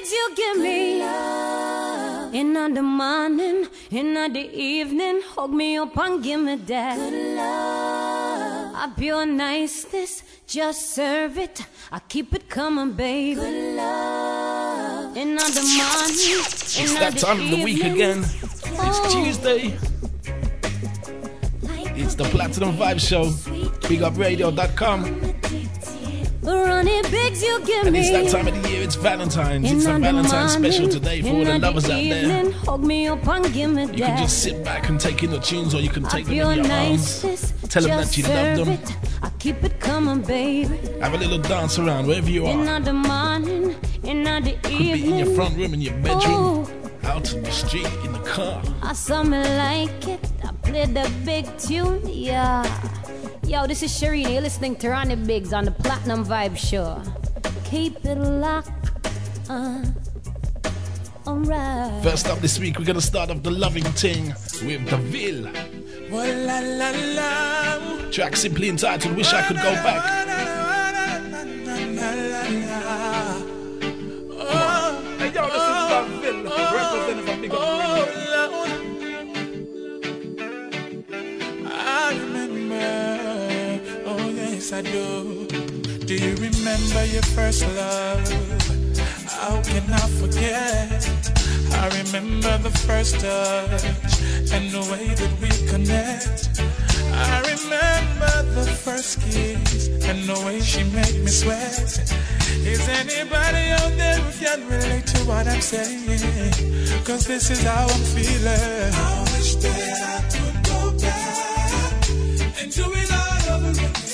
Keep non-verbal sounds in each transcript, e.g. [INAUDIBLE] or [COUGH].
Biggs you give me. Love. In the morning, in the evening, hug me up and give me that. Good love. A pure niceness, just serve it. I keep it coming, baby. Good love. In the morning, it's that time of the week again. It's oh. Tuesday. It's the Platinum Vibe Show. BigUpRadio.com. Ronnie Biggs you give and it's that time it's Valentine's. It's a Valentine's special today for all the lovers out there. Hug me up and give me you can just sit back and take in the tunes, or you can take them in your arms. Tell them that you love them. I keep it coming, baby. Have a little dance around wherever you are. In the morning, in the Could be in your front room, in your bedroom, oh. out in the street, in the car. I saw me like it. I played the big tune, yeah. Yo, this is Sharina. You're listening to Ronnie Biggs on the Platinum Vibe Show. Keep it locked. Uh, alright. First up this week, we're gonna start off the loving thing with Da'Ville. la, la, la. Track simply entitled Wish I Could Go Back. Hey, yo, this is the Ville, representing from Big Up I do. Do you remember your first love? How can I forget? I remember the first touch and the way that we connect. I remember the first kiss and the way she made me sweat. Is anybody out there who can relate to what I'm saying? Cause this is how I'm feeling. I wish that I could go back and do it all over again.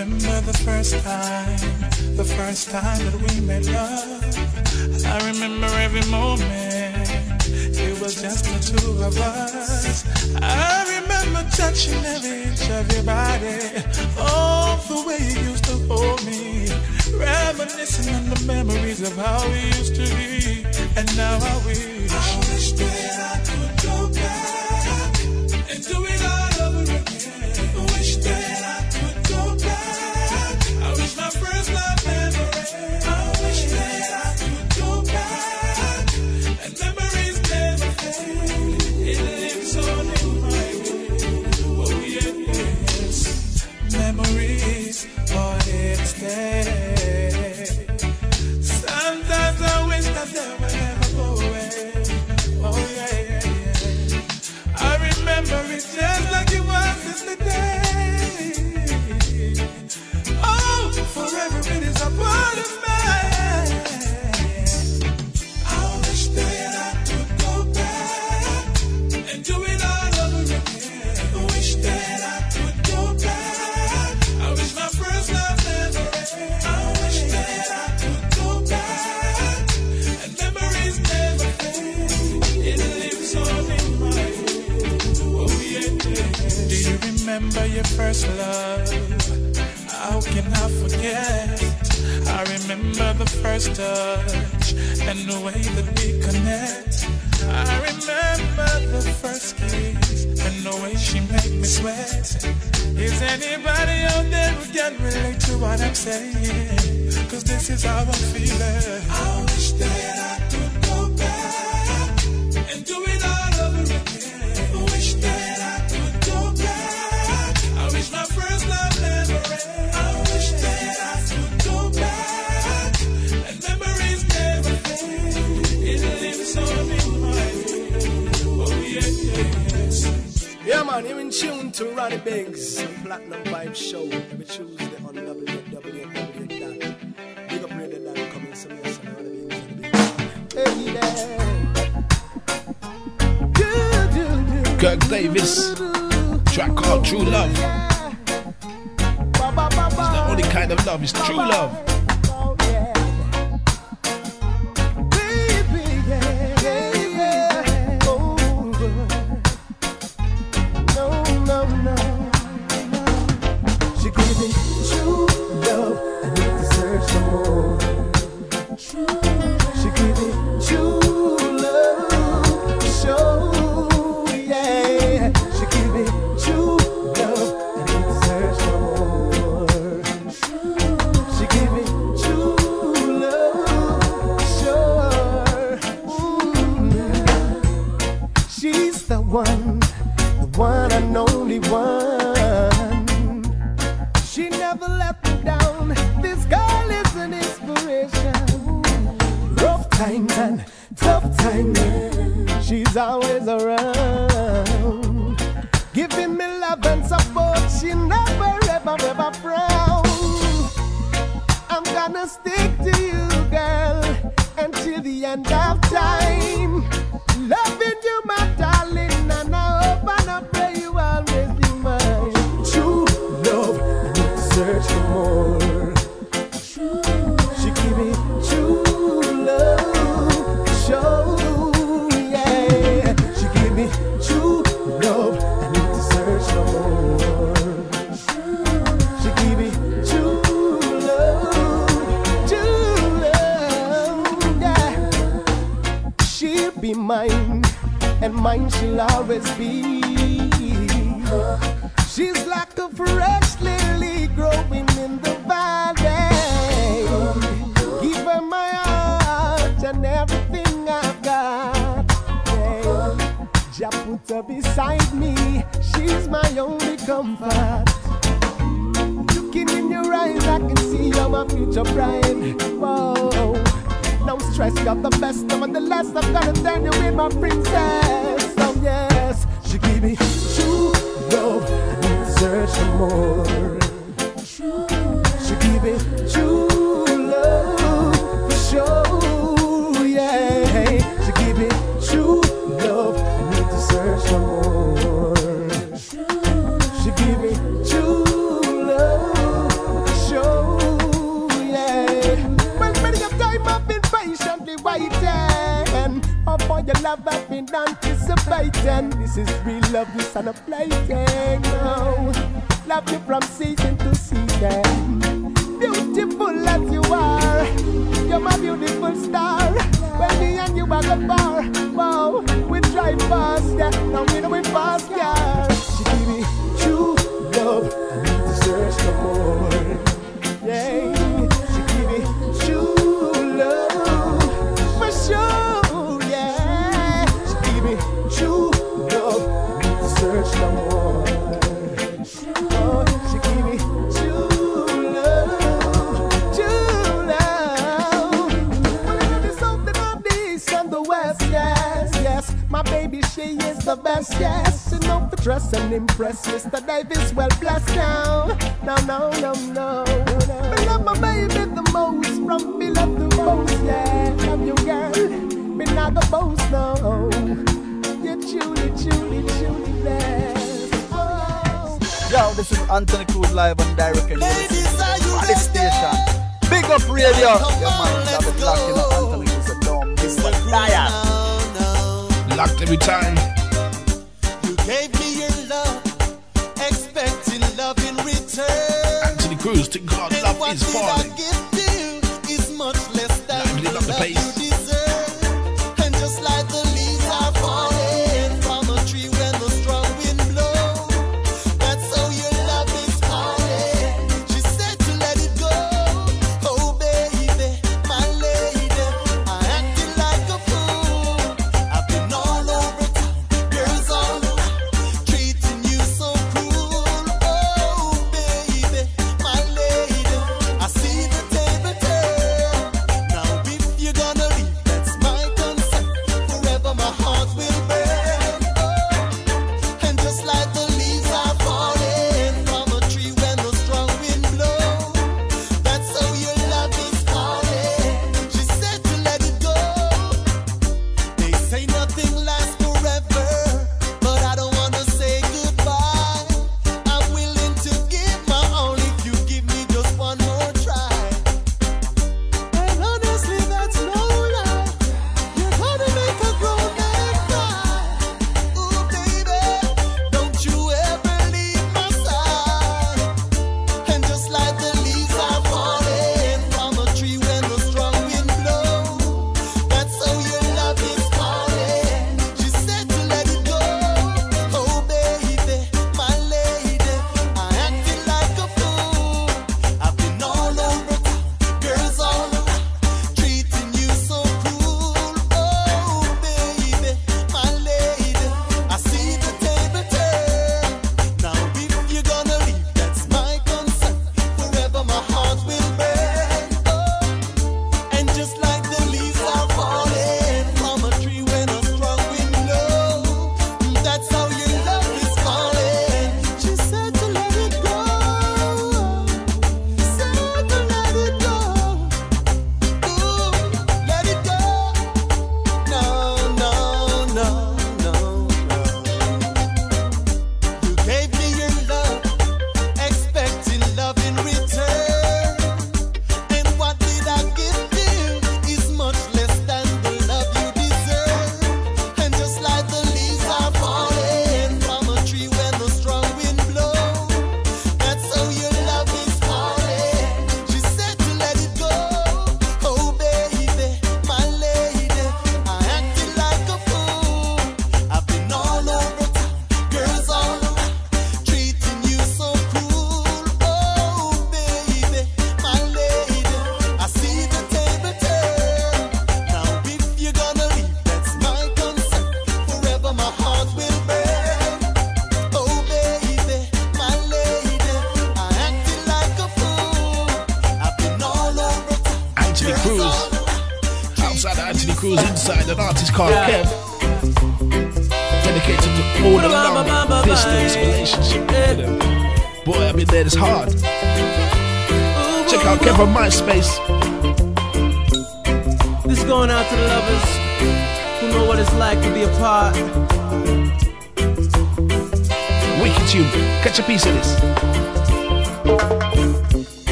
Remember the first time, the first time that we made love. I remember every moment. It was just the two of us. I remember touching every inch of your body. Oh, the way you used to hold me. Reminiscing on the memories of how we used to be. And now I wish. I wish that I could go back and do it all over again. I wish that I could go back. I wish my first love ended. I wish that I could go back and memories never fade. It lives on in my way. Oh yes. Memories are its there. remember remember the first touch and the way that we connect. I remember the first kiss and the way she made me sweat. Is anybody out there who can relate to what I'm saying? Cause this is how I'm feeling. I wish that I Man, you're in tune to Ronnie Biggs, Platinum Vibe Show, every Tuesday on www.bigupradio.com and some yes, and Ronnie Biggs, Hey there. Kirk Davis, track called True Love. It's the only kind of love, it's true love.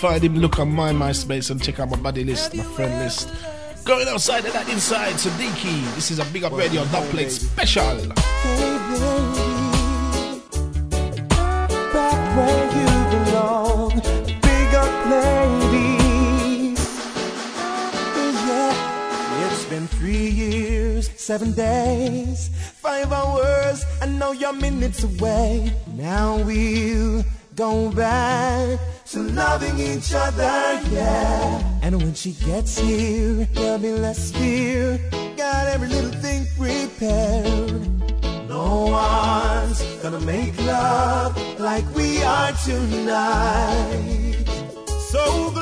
find him, look on my MySpace and check out my buddy list, my friend list. Going outside and not inside, Sadiki. This is a big up radio dubplate special. Hey, back where you belong, big up ladies. Yeah, it's been three years, seven days, five hours. I know you're minutes away. Now we'll go back to loving each other, yeah. And when she gets here, there'll be less fear. Got every little thing prepared. No one's gonna make love like we are tonight. So.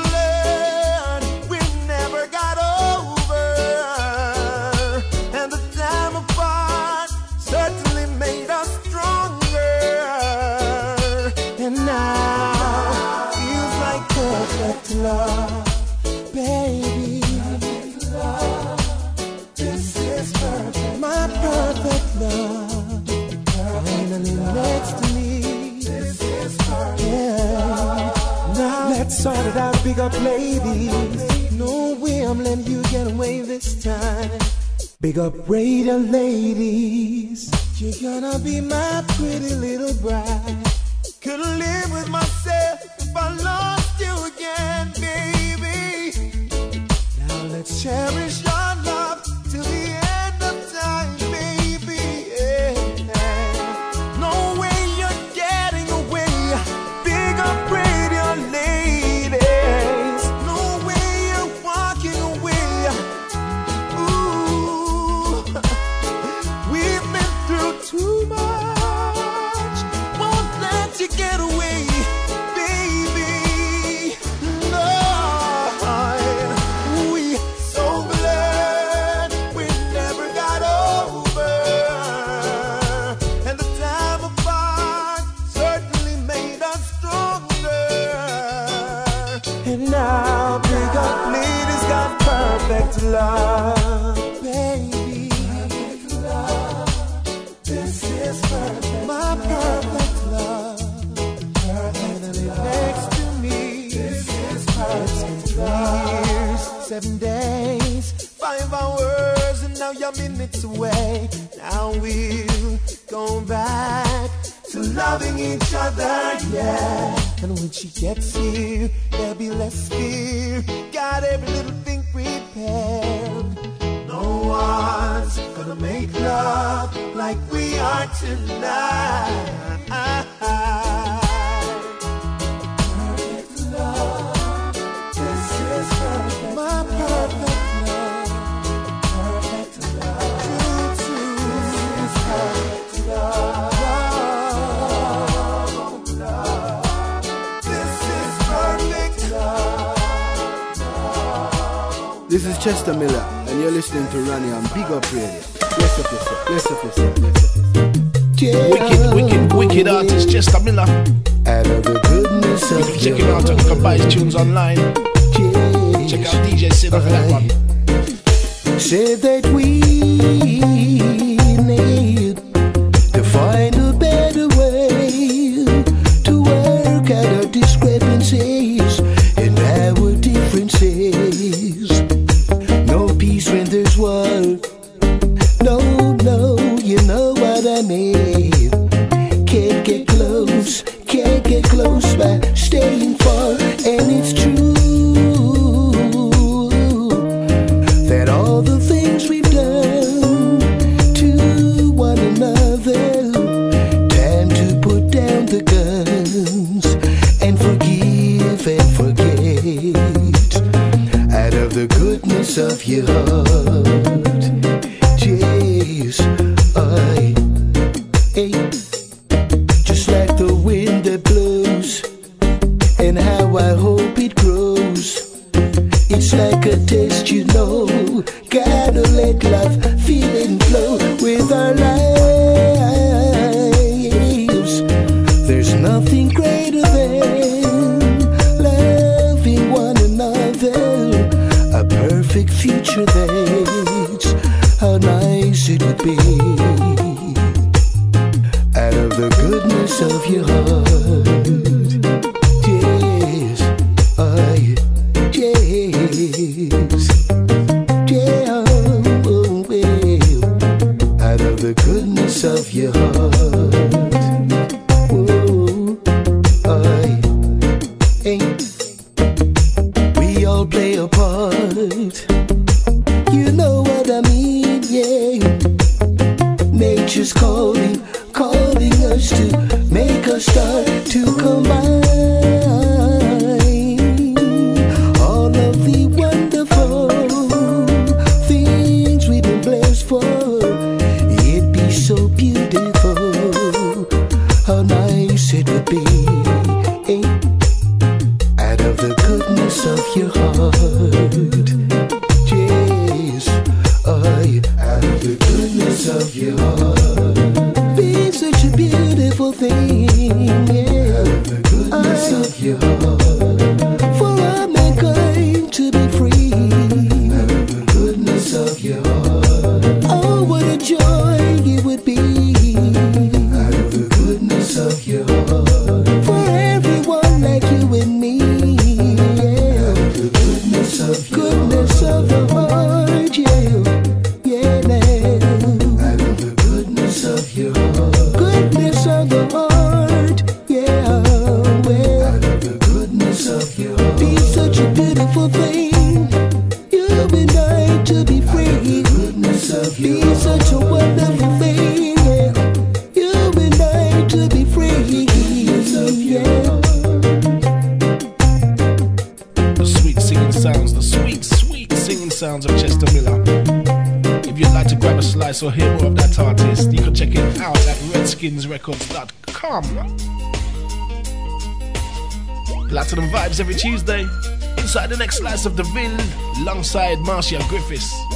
sorted out, big up ladies. No way I'm letting you get away this time. Big up Radio ladies. You're gonna be my pretty little bride. Couldn't live with myself if I lost you again, baby. Now let's cherish Now we'll go back to loving each other, yeah. And when she gets here, there'll be less fear. Got every little thing prepared. No one's gonna make love like we are tonight. Ah, ah, ah. Chester Miller, and you're listening to Ronnie on Big Up Radio. Yes, of yourself. Yes, of yourself. Yes, of yourself. Yeah. Wicked, wicked, wicked artist Chester Miller. Of the goodness you can check him out and come buy his tunes online. Yes. Check out DJ Sid that one. Say that we need to find Patricia Griffiths.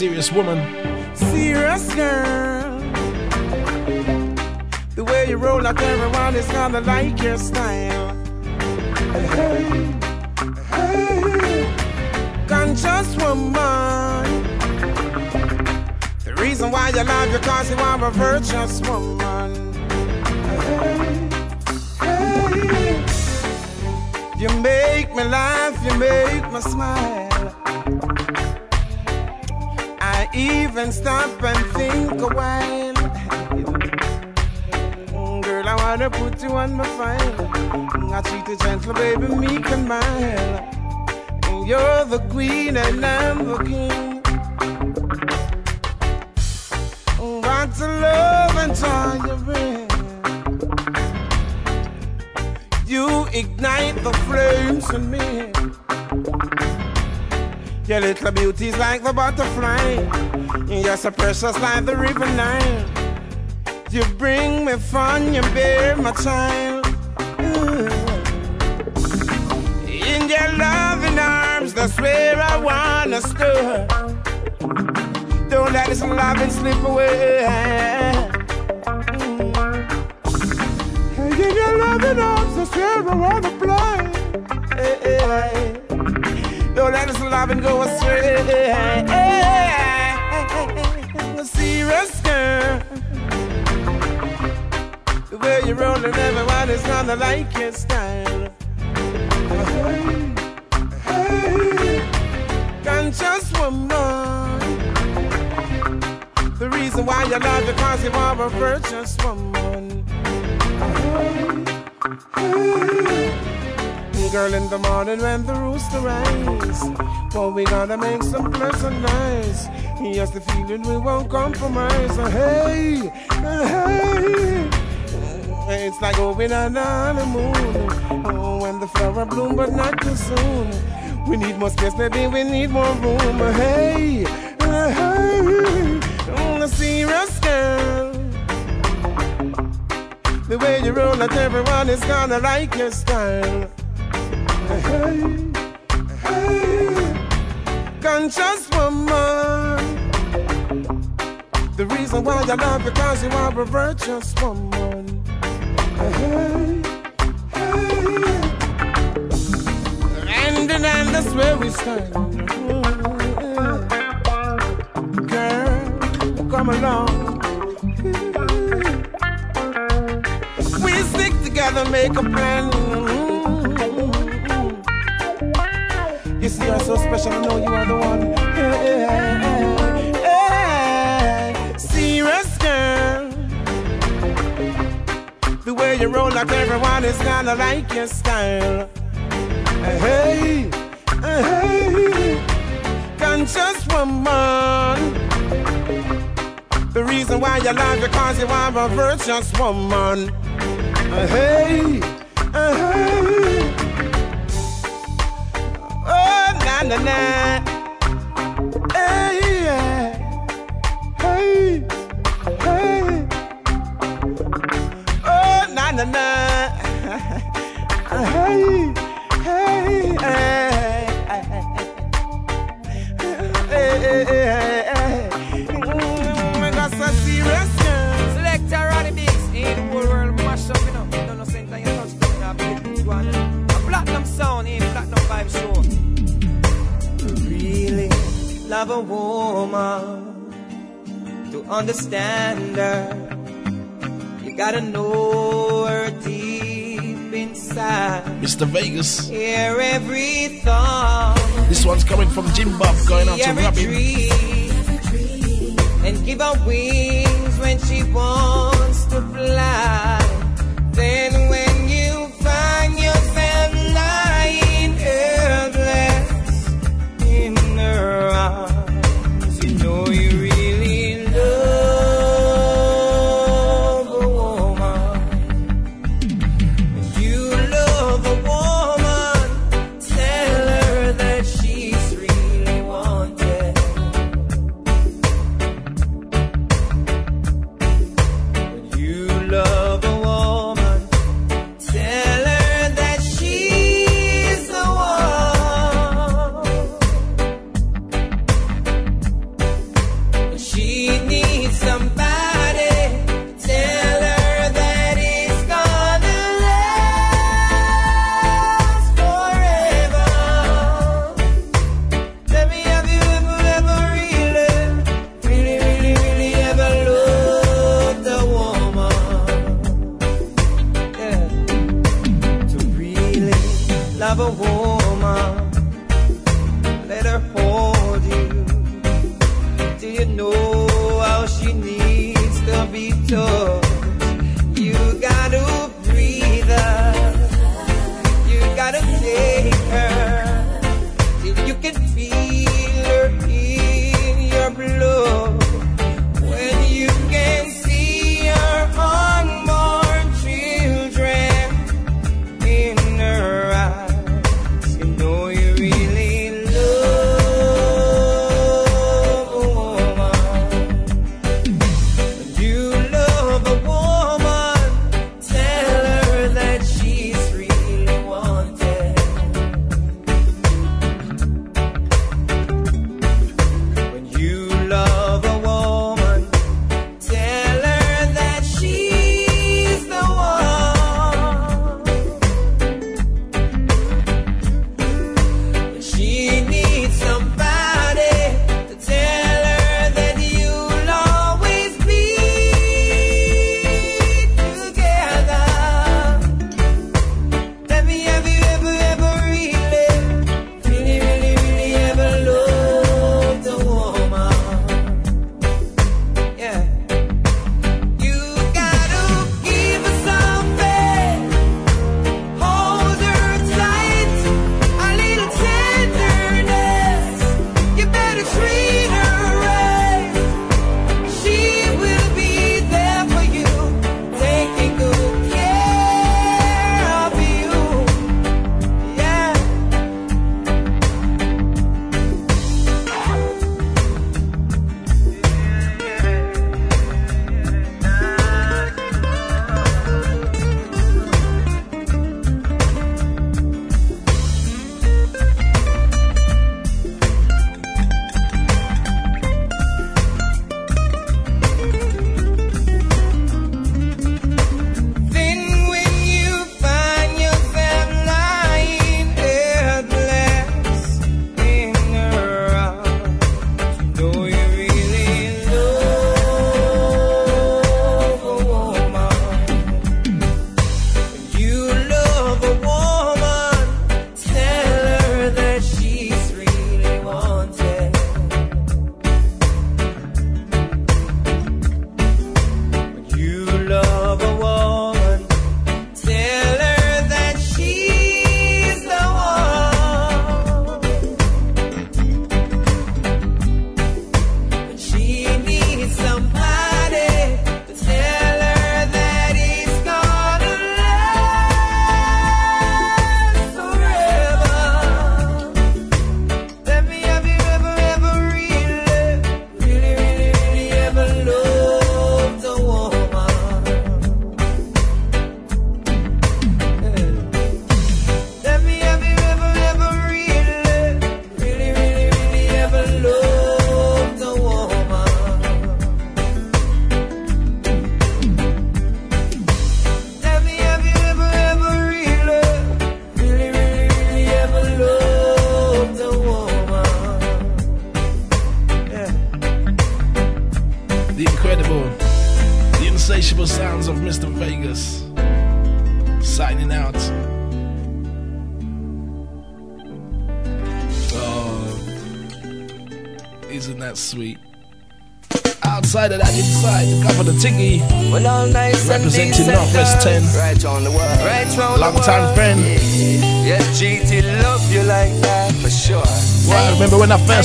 Serious woman. Serious girl. The way you roll like everyone is gonna like your style. Hey, hey, conscious woman. The reason why you love you cause you are a virtuous woman. Stop and think a while. Girl, I wanna put you on my file. I treat you gentle, baby, meek and mild. You're the queen and I'm the king. What a love and joy you bring. You ignite the flames in me. Your little beauty's like the butterfly. You're so precious like the river Nile. You bring me fun, you bear my child. Mm. In your loving arms, that's where I wanna stir. Don't let this loving slip away. Mm. In your loving arms, that's where I wanna play. Hey, eh, eh, hey, eh. hey. Don't let this loving go astray. Serious girl. The way you're rolling, everyone is gonna like your style. Hey, conscious woman. The reason why you love you cause you are a virtuous woman. Girl, in the morning when the rooster rise, well, we gotta make some pleasant nights. Yes, the feeling we won't compromise. Hey, hey. It's like going on on the moon. Oh, when the flower bloom, but not too soon. We need more space, maybe we need more room. Hey, hey. Oh, a serious girl. The way you roll it, everyone is gonna like your style. Hey, hey, conscious woman. The reason why I love you because you are a virtuous woman. Hey, hey, and then that's where we stand. Girl, come along. We stick together, make a plan. You're so special. I know you are the one. Hey, hey, hey, serious girl. The way you roll like everyone is gonna like your style. Uh, hey, uh, hey, conscious woman. The reason why you love you cause you are a virtuous woman. Uh, hey, hey. Na na na. Hey, yeah. Hey, hey. Oh, na na na. Love a woman to understand her. You gotta know her deep inside. Mr. Vegas. Hear every thought, This one's coming from Jim Bob, going out to Robin. and give her wings when she wants to fly. Then when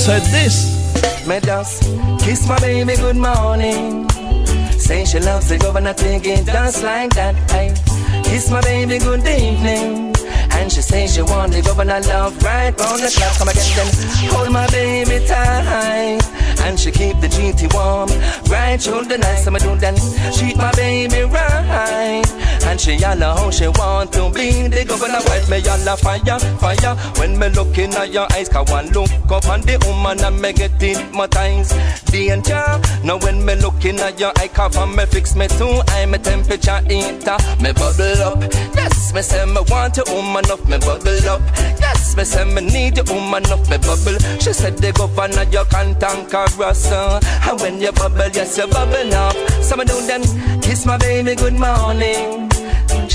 heard this. Me just kiss my baby good morning. Say she loves the governor thinking just like that. I kiss my baby good evening. And she say she want the governor love right round the clock. Come again then hold my baby tight. And she keep the GT warm right through the night. Some do that treat my baby right. And she yalla how she want to be the governor wife. Me yalla fire, fire. When me look in your eyes, cause one look up on the woman and me get hypnotized. Danger. Now when me look in your eye, cover me fix me too. I'm a temperature eater. Me bubble up. Yes, me say me want a woman up. Me bubble up. Yes, me say me need a woman up. Me bubble. She said the governor you can't conquer us. uh. And when you bubble, yes you bubble up. Some do them kiss my baby good morning.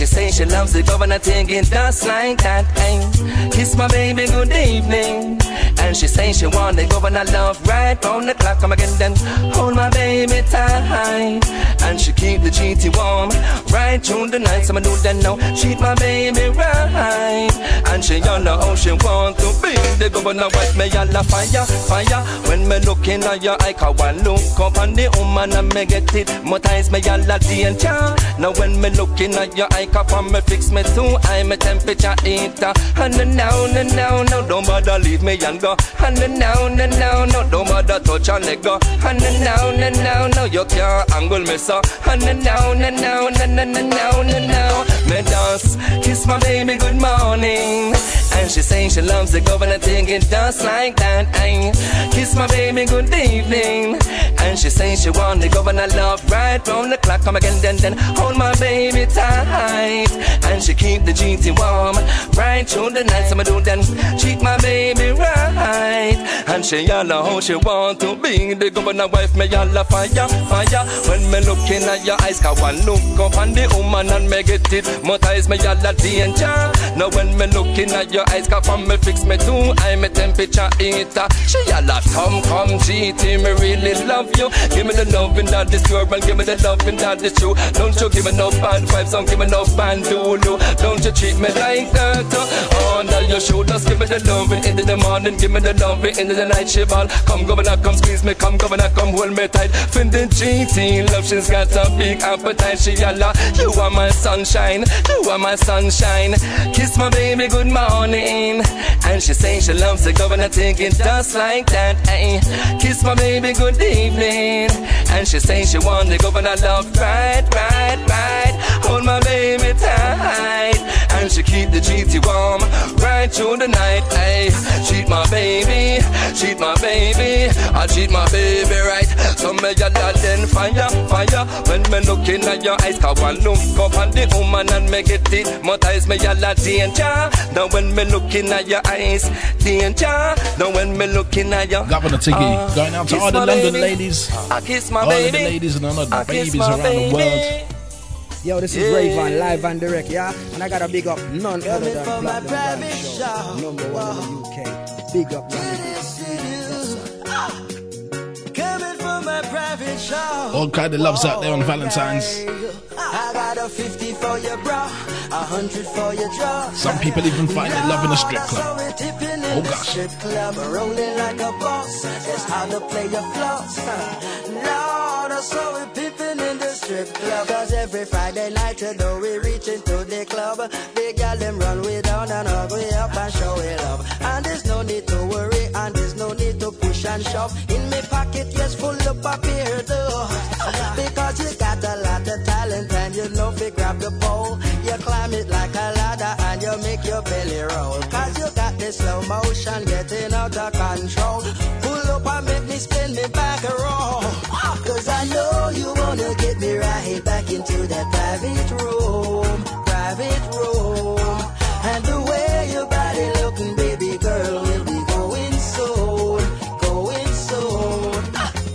She say she loves the governor thinking just like that. Ay. Kiss my baby good evening. And she say she want the governor love right round the clock. Come again then hold my baby tight. And she keep the GT warm right through the night. Some do that now treat my baby right. And she know how she want to be the governor wife. Me yalla fire, fire. When me look in your eye, cause one look up on the woman and me get it. Hypnotize me yalla danger. Now when me look in your eye, wake up and me fix me too high, my temperature heater. And no, now, no, now, no, don't bother leave me and go. And no, now, no, now, no, don't bother touch a nigga. And no, now, no, now, no, you can't angle me so. And no, now, no, now, no, no, no, now, no, now. Me dance, kiss my baby, good morning. And she say she loves the governor thinking just like that. I kiss my baby good evening. And she say she want the governor love right round the clock. Come again, then, then hold my baby tight. And she keep the GT warm right through the night. Some do then treat my baby right. And she yalla how she want to be the governor wife. Me yalla fire, fire. When me looking at your eyes, cause one look up on the woman and me get it. Hypnotize me yalla danger. Now when me looking at your eyes, cause from me fix me too. I'm a temperature eater. She yalla come, come GT. Me really love you. Give me the love in that this world, and give me the love in that this true. Don't you give me no bad vibes, don't give me no bandulu. Don't you treat me like that. Uh, under your shoulders, give me the love in the morning, give me the love in the night. She ball, come governor, come squeeze me, come governor, come hold me tight. Find the GT, love, she's got a big appetite. She yalla, you are my sunshine, you are my sunshine. Kiss my baby, good morning. And she say she loves the governor, thinking just like that. Ay. Kiss my baby, good evening. And she say she want the governor love right, right, right. Hold my baby tight. And she keep the GT warm right through the night. Ay. cheat my baby, cheat my baby. I cheat my baby right. So me ya da then fire, fire. When me looking at your eyes, cause one look up on the woman and me get it. Hypnotize me ya la danger. Now when me looking at your eyes, danger. Now when me looking at your Governor Tiggy, Ah, going out to all the London baby. ladies. I kiss my all of the ladies and all the babies my around the world. Baby. Yo, this is Yeah. Rayvon live and direct, yeah? And I gotta big up none other than from my private Show, show. number one in the UK. Big up, man. Ah! Coming from my private show. All kind of loves out there on Valentine's. I got a 50 for your bra, a 100 for your jaw. Some people even find their love in a strip club. Oh Oh, gosh. Strip club rolling like a boss. It's how to play your floss. Lord, I saw it pimping in the strip club. Cause every Friday night, you know, we reach into the club. The gal them run way down and hug way up and show it love. And there's no need to worry, and there's no need to push and shove. In my pocket, yes, full of papier too. [LAUGHS] Because you got a lot of talent and you know if you grab the pole, you climb it like a ladder and you make your belly roll. Cause you got this slow motion getting out of control. Pull up and make me spin me back around. [LAUGHS] Cause I know you back into that private room, private room. And the way your body looking, baby girl, will be going soon, going soon.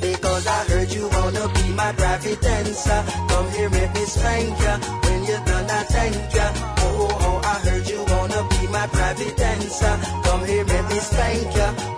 Because I heard you wanna be my private dancer. Come here, make me spank ya. When you're done, I thank ya. Oh, oh, I heard you wanna be my private dancer. Come here, let me spank ya.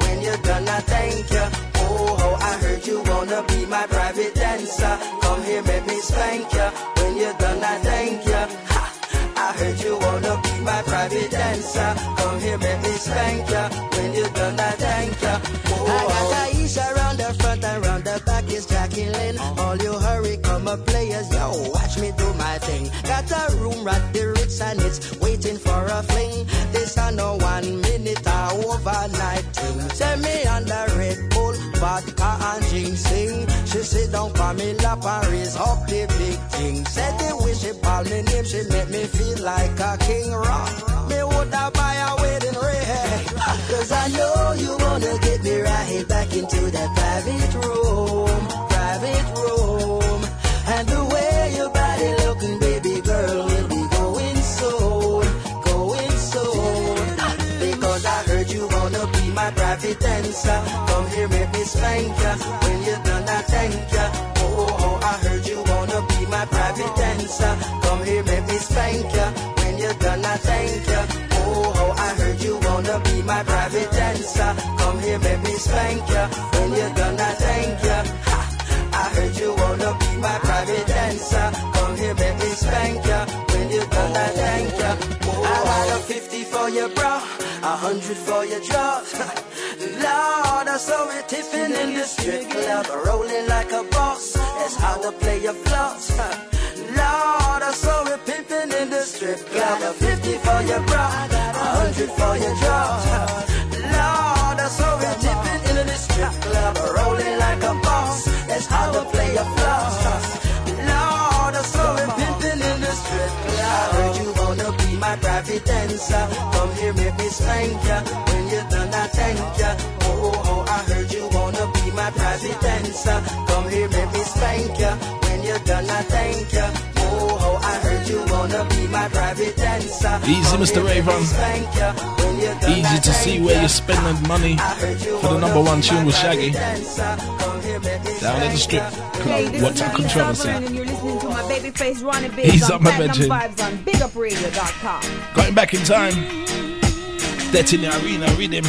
At the roots and it's waiting for a fling. This a no one minute or overnight thing. Send me on the Red Bull, vodka and ginseng. She sit down for me lap and raise up the big thing. Said the way she call me name, she make me feel like a king rock. Me woulda buy a wedding ring. [LAUGHS] Cause I know you wanna get me right back into that private room, private room. Private dancer. Come here, make me spank ya. When you're done, I thank ya. Oh, oh, oh, I heard you wanna be my private dancer. Come here, make me spank ya. When you're done, I thank ya. Oh, oh, I heard you wanna be my private dancer. Come here, make me spank ya. When you're done, I thank ya. Ha! I heard you wanna be my private dancer. Come here, make me spank ya. When you're done, I thank ya. Oh, oh, oh, I got a 50 for your bra, a hundred for your jaws. [LAUGHS] Lord, I saw it tipping in the strip club, rolling like a boss. That's how to play your floss. [LAUGHS] Lord, I saw it pimping in the strip club. A 50 for your bra, a hundred for your jaws. [LAUGHS] Lord, I saw it tipping in the strip club, rolling like a boss. That's how to play your floss. [LAUGHS] Lord, I saw it pimping in the strip club. I heard you wanna be my private dancer. Come here, make me spank ya. When done, Oh, oh, oh, I thank ya. Oh, oh, oh, I heard you wanna be my private dancer. Come here, make me spank ya. When you're done, I thank ya. Oh, oh, I heard you wanna be my private dancer. Easy, Mr. Rayvon. Easy to see where you're spending money for the number one tune with Shaggy. Down at the strip Hey, club. this What's up, controversy? Sutherland, and you're listening to my babyface Ronnie Biggs He's up my bedroom. Vibes on BigUpRadio.com. Going back in time. Dead in the arena rhythm.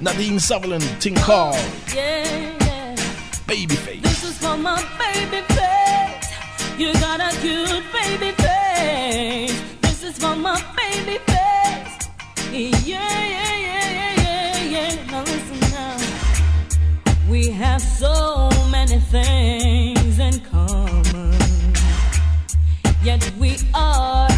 Nadine Sutherland, Ting Carl, Yeah, yeah. Babyface. This is for my baby face. You got a cute baby face. This is for my baby face. Yeah, yeah, yeah, yeah, yeah, yeah. Now listen now. We have so many things in common. Yet we are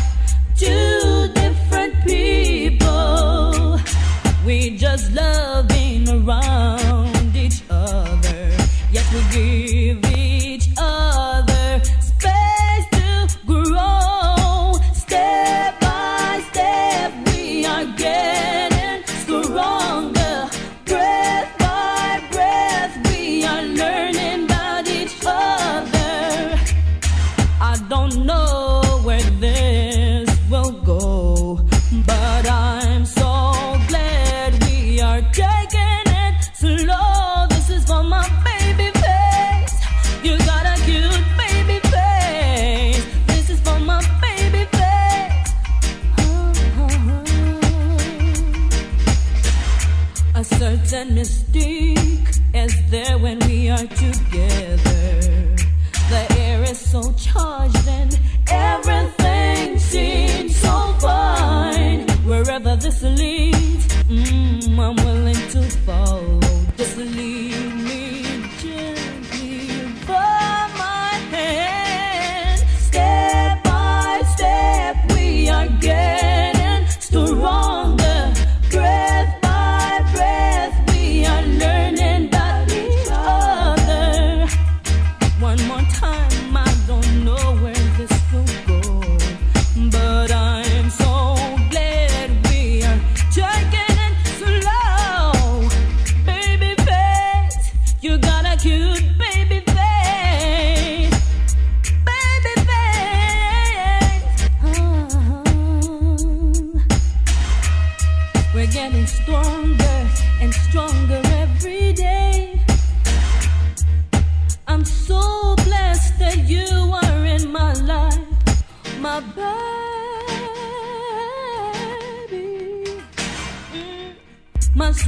follow. Just lead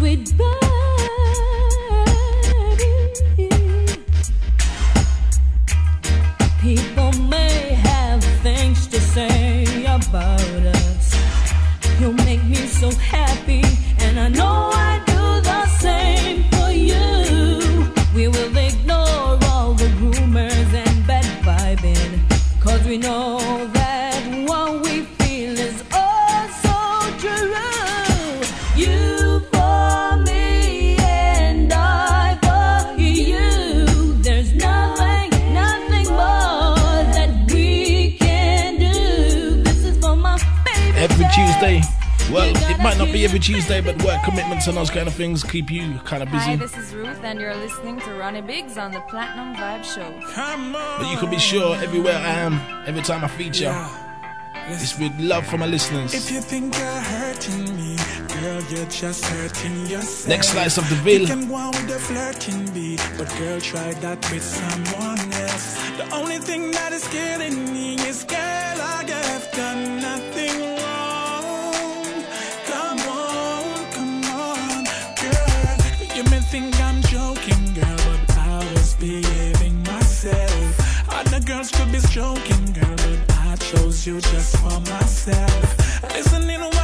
with birds. every Tuesday. Well, it might not be every Tuesday, but work commitments and those kind of things keep you kind of busy. Hi, this is Ruth, and you're listening to Ronnie Biggs on the Platinum Vibe Show. Come on. But you can be sure everywhere I am, every time I feature, yeah. it's with love from my listeners. If you think you're hurting me, girl, you're just hurting yourself. Next slice of the veil. You can go on with a flirting beat, but girl, try that with someone else. The only thing that is killing me is girl, I have done nothing. joking, girl, but I chose you just for myself. Listening to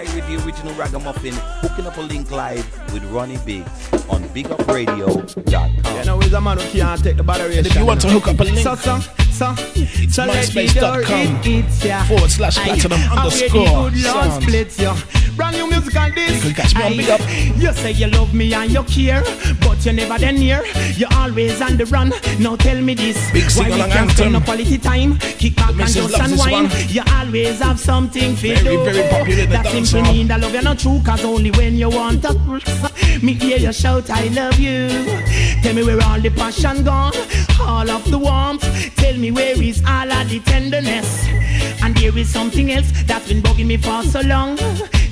I with the original Ragamuffin, hooking up a link live with Ronnie Biggs on bigupradio.com. You know, he's a man who can't take the battery. If you want to hook up a link, so, so, it's myspace.com forward slash platinum underscore brand new musical disc. You can catch me on Big Up. You say you love me and you care, but you're never then near. You're always on the run. Now tell me this. Big Why we can't spend no quality time? Kick back and just unwind. one. You always have something for Very, do. very popular That simply mean that love you're not true, cause only when you want to. Me hear you shout, I love you. Tell me where all the passion gone, all of the warmth. Tell me where is all of the tenderness. And there is something else that's been bugging me for so long.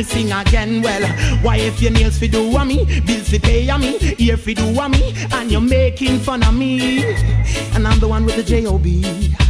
Me sing again. Well, why if your nails fi do a me, bills fi pay a me, ear fi do a me, and you're making fun of me, and I'm the one with the J-O-B.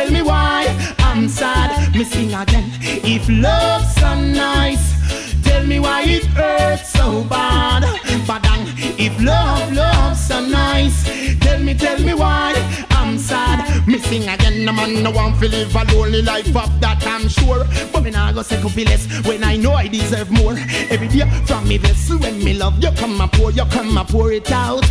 me why I'm sad. Me sing again. If love's so nice, tell me why it hurts so bad. Badang, if love, love's so nice, tell me, tell me why I'm sad. Me sing again, no man no one feel live a lonely life of that I'm sure. But me nah go say could be less when I know I deserve more. Every day from me vessel when me love you come and pour, you come and pour it out.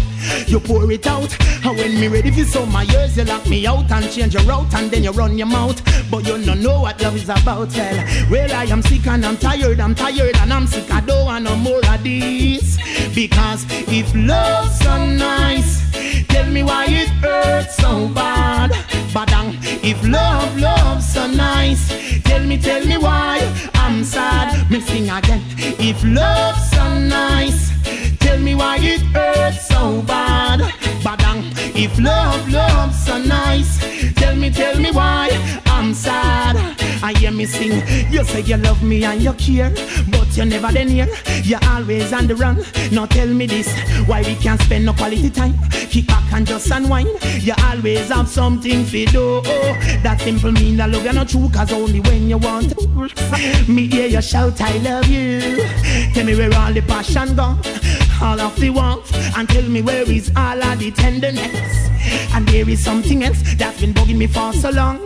You pour it out, and when me ready for some my years, you lock me out and change your route, and then you run your mouth. But you no know what love is about, well. Well, I am sick and I'm tired, I'm tired and I'm sick. I don't want no more of this. Because if love's so nice, tell me why it hurts so bad. Badang, if love, love's so nice, tell me, tell me why I'm sad. Me sing again. If love's so nice, tell me why it hurts so bad. Badang, if love, love's so nice, tell me, tell me why I'm sad. I hear me sing, you say you love me and you care, but you're never then here. You're always on the run. Now tell me this, why we can't spend no quality time? Kick back and just unwind. You always have something to do. That simple mean that love you not true, cause only when you want to. Me hear you shout, I love you. Tell me where all the passion gone, all of the warmth, and tell me where is all of the tenderness. And there is something else that's been bugging me for so long.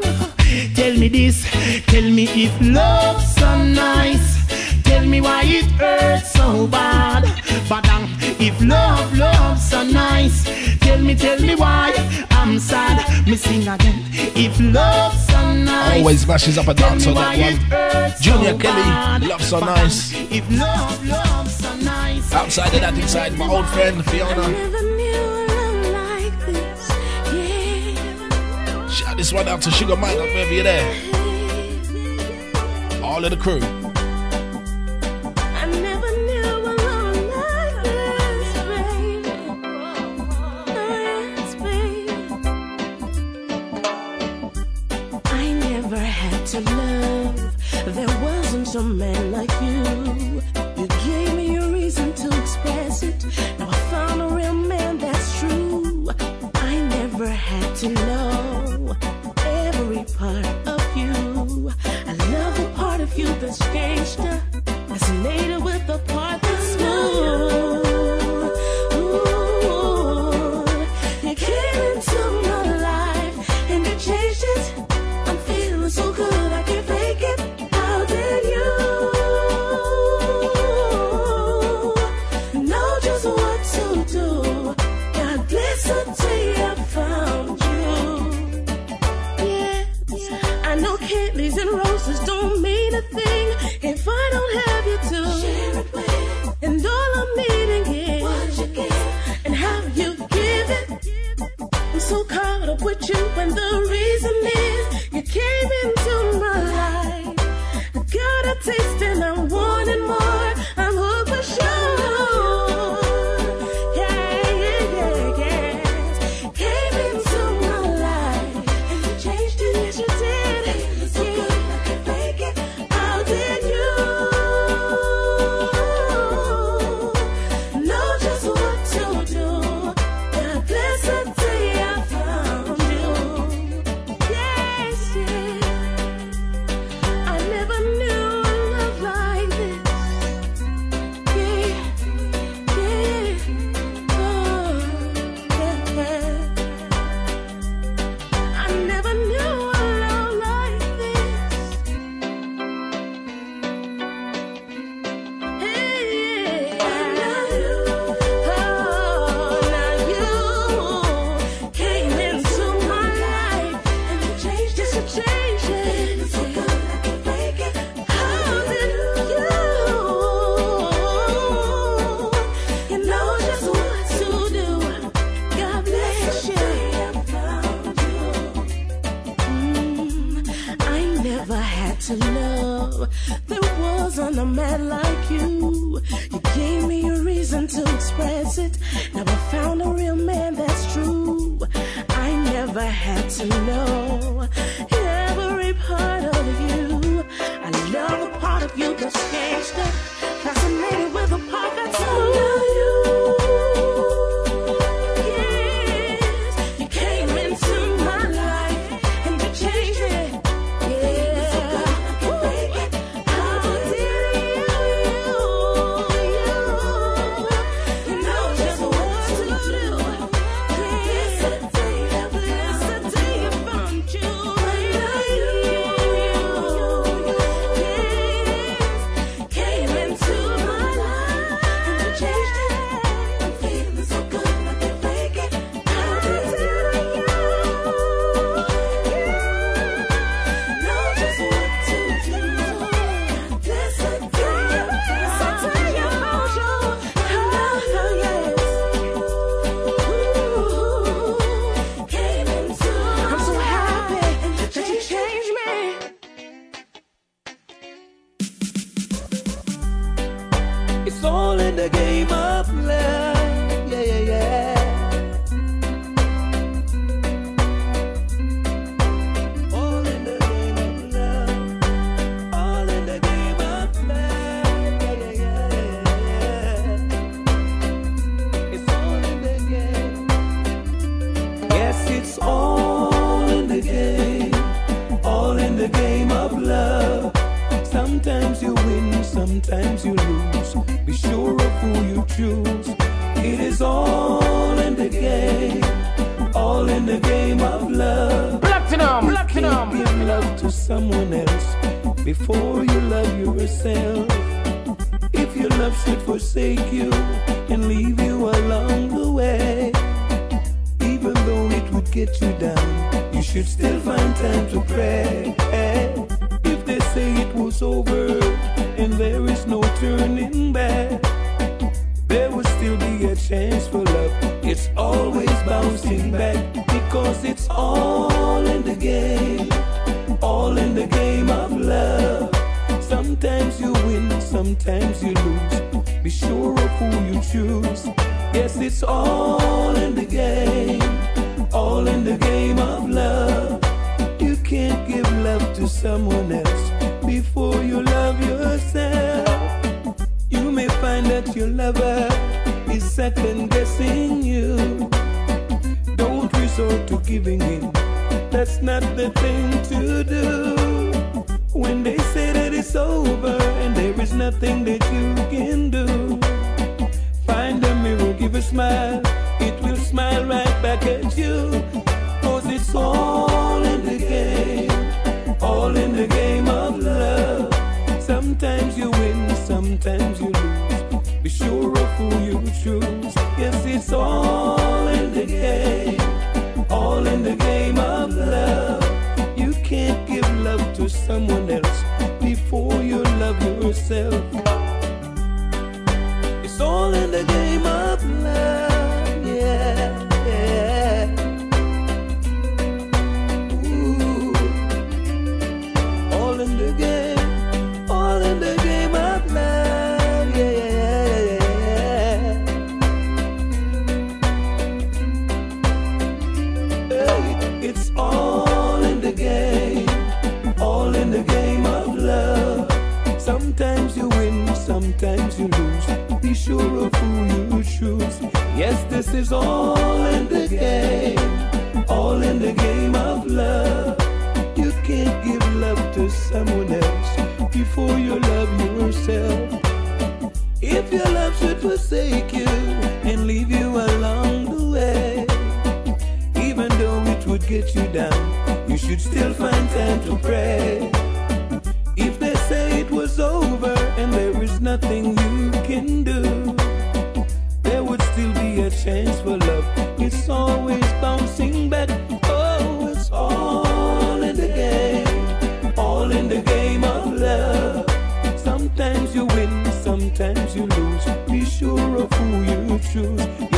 Tell me this, tell me if love's so nice. Tell me why it hurts so bad. Badang, if love, love's so nice. Tell me, tell me why I'm sad. Me sing again. If love's so nice. Always mashes up a tell dance me on why that it one. hurts Junior so Kelly, bad. Love So Badang, Nice. If love, love's so nice. Outside of that, inside my old friend Fiona. This one out to Sugar Mike, wherever you're there. All of the crew. I never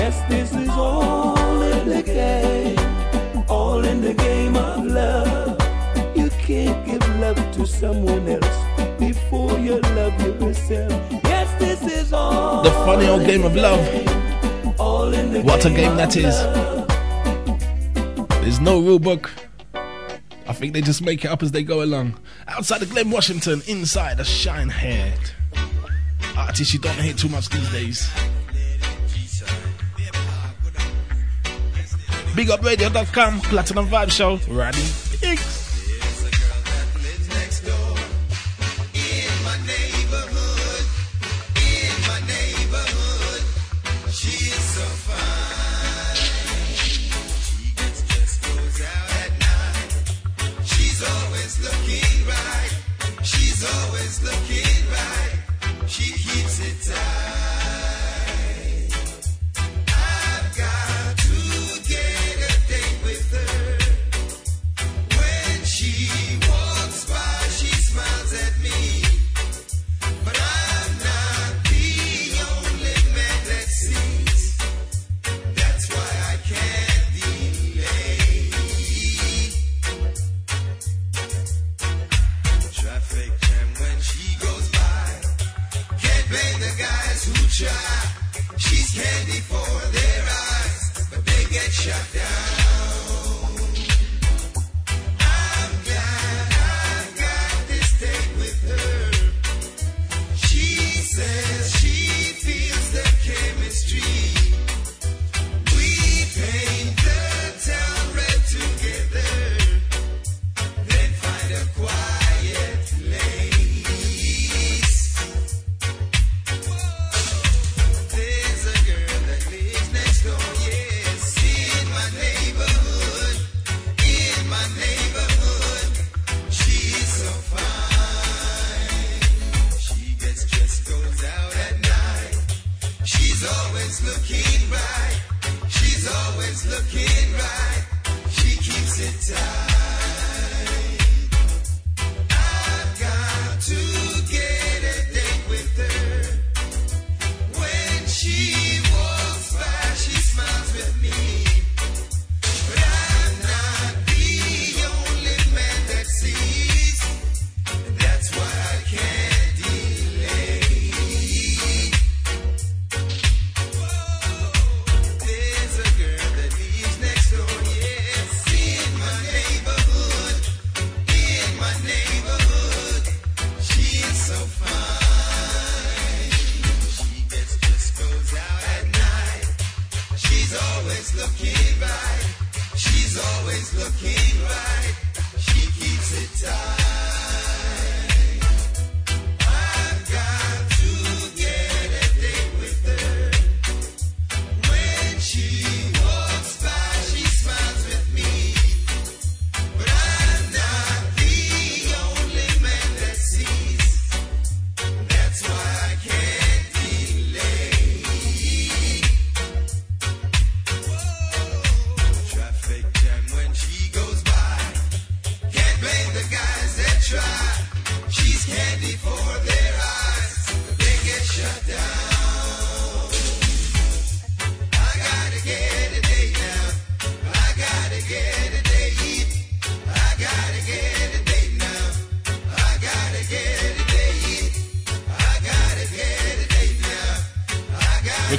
Yes, this is all in the game, all in the game of love. You can't give love to someone else before you love yourself. Yes, this is all the funny old game of love. Game, what a game that is! Love. There's no rule book. I think they just make it up as they go along. Outside of Glen Washington, inside of Shinehead. Artists you don't hear too much these days. BigUpRadio.com, Platinum Vibe Show, Ronnie Biggs.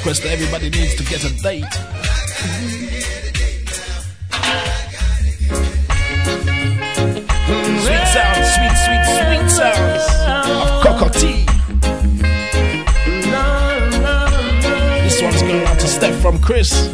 request that everybody needs to get a date. Sweet sounds, sweet, sweet, sweet sounds of Cocoa Tea. This one's going out to Steph from Chris.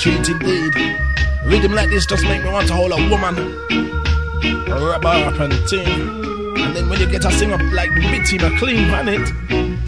treat indeed. Rhythm like this just make me want to hold a woman. Rubber up and ting. And then when you get a sing up like Bitty, McLean on it.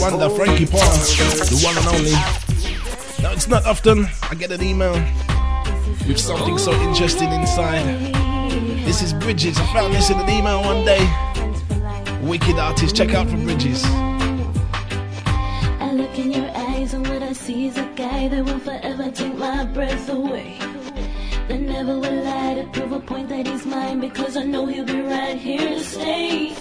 wonder, Frankie Paul, the one and only. Now, it's not often I get an email with something so interesting inside. This is Bridges. I found this in an email one day. Wicked artist, check out from Bridges. I look in your eyes, and what I see is a guy that will forever take my breath away. That never will lie to prove a point that he's mine, because I know he'll be right here to stay.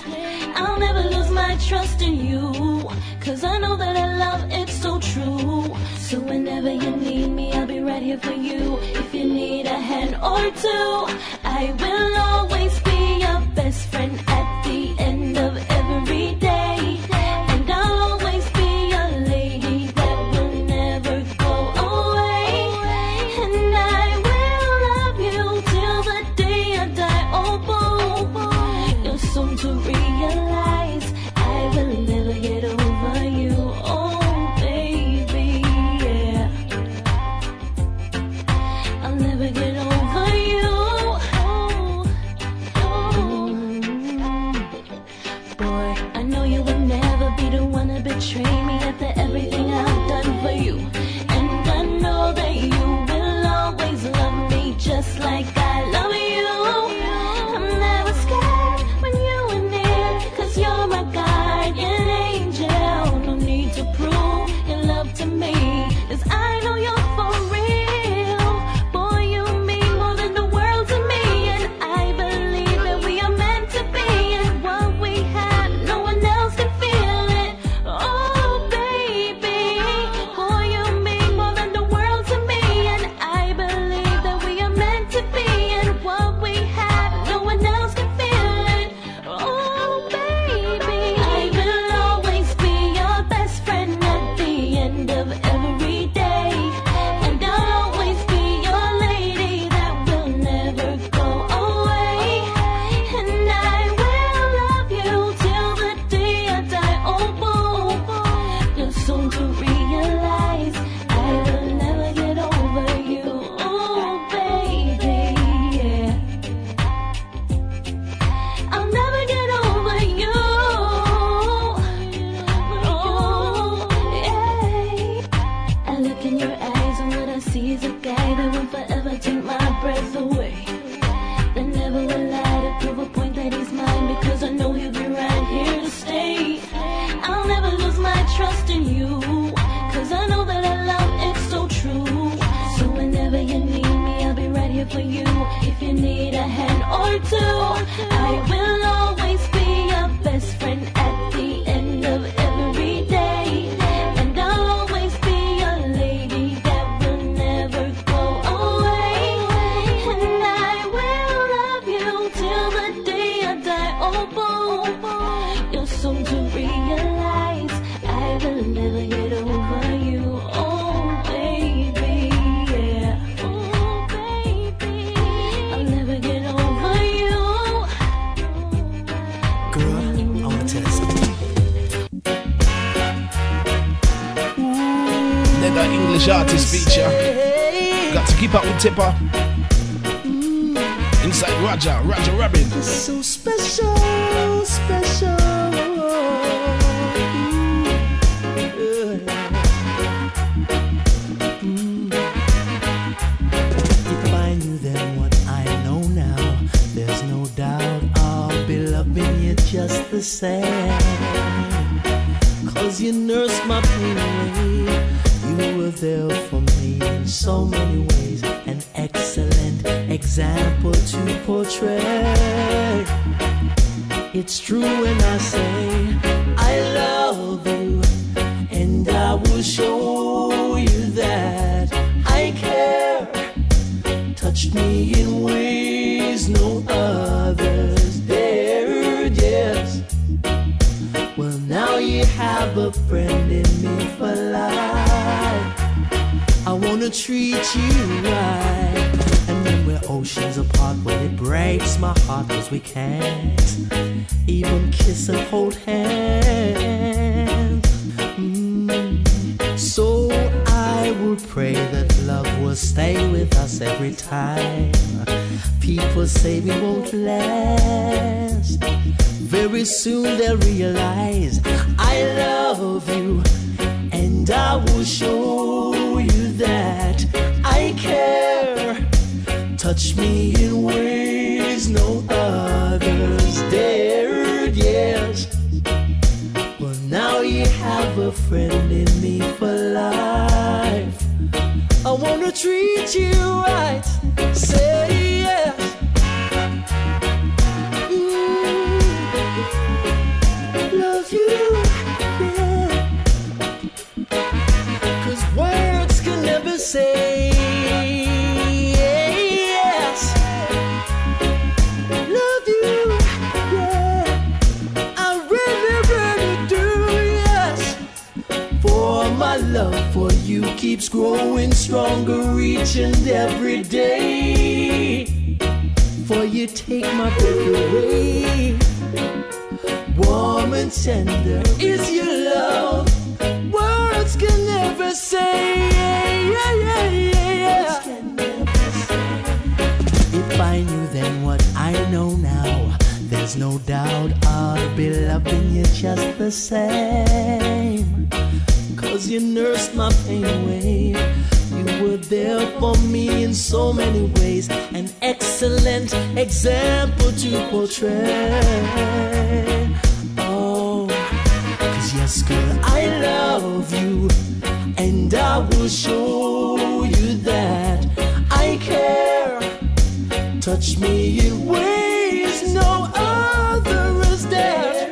I'll never lose my trust in you. Cause I know that I love it's so true. So whenever you need me, I'll be right here for you. If you need a hand or two, I will always be your best friend Inside Roger, Roger Robin. So special, special. If I knew then what I know now, there's no doubt I'll be loving you just the same. Cause you nursed my pain away. You were there for me in so many ways. Example to portray. It's true when I say I love you, and I will show you that I care. Touch me in ways no others dared, yes. Well, now you have a friend in me for life. I wanna treat you right. When oceans apart, well, it breaks my heart cause we can't even kiss and hold hands. Mm. So I would pray that love will stay with us every time. People say we won't last. Very soon they'll realize I love you, and I will show Touch me in ways no others dared, yes. Well, now you have a friend in every day. For you take my breath away. Warm and tender is your love. Words can never say. Yeah, yeah, yeah, yeah. If I knew then what I know now, there's no doubt I'd be loving you just the same. Cause you nursed my pain away. Were there for me in so many ways. An excellent example to portray. Oh, cause yes, girl, I love you. And I will show you that I care. Touch me in ways no other is there.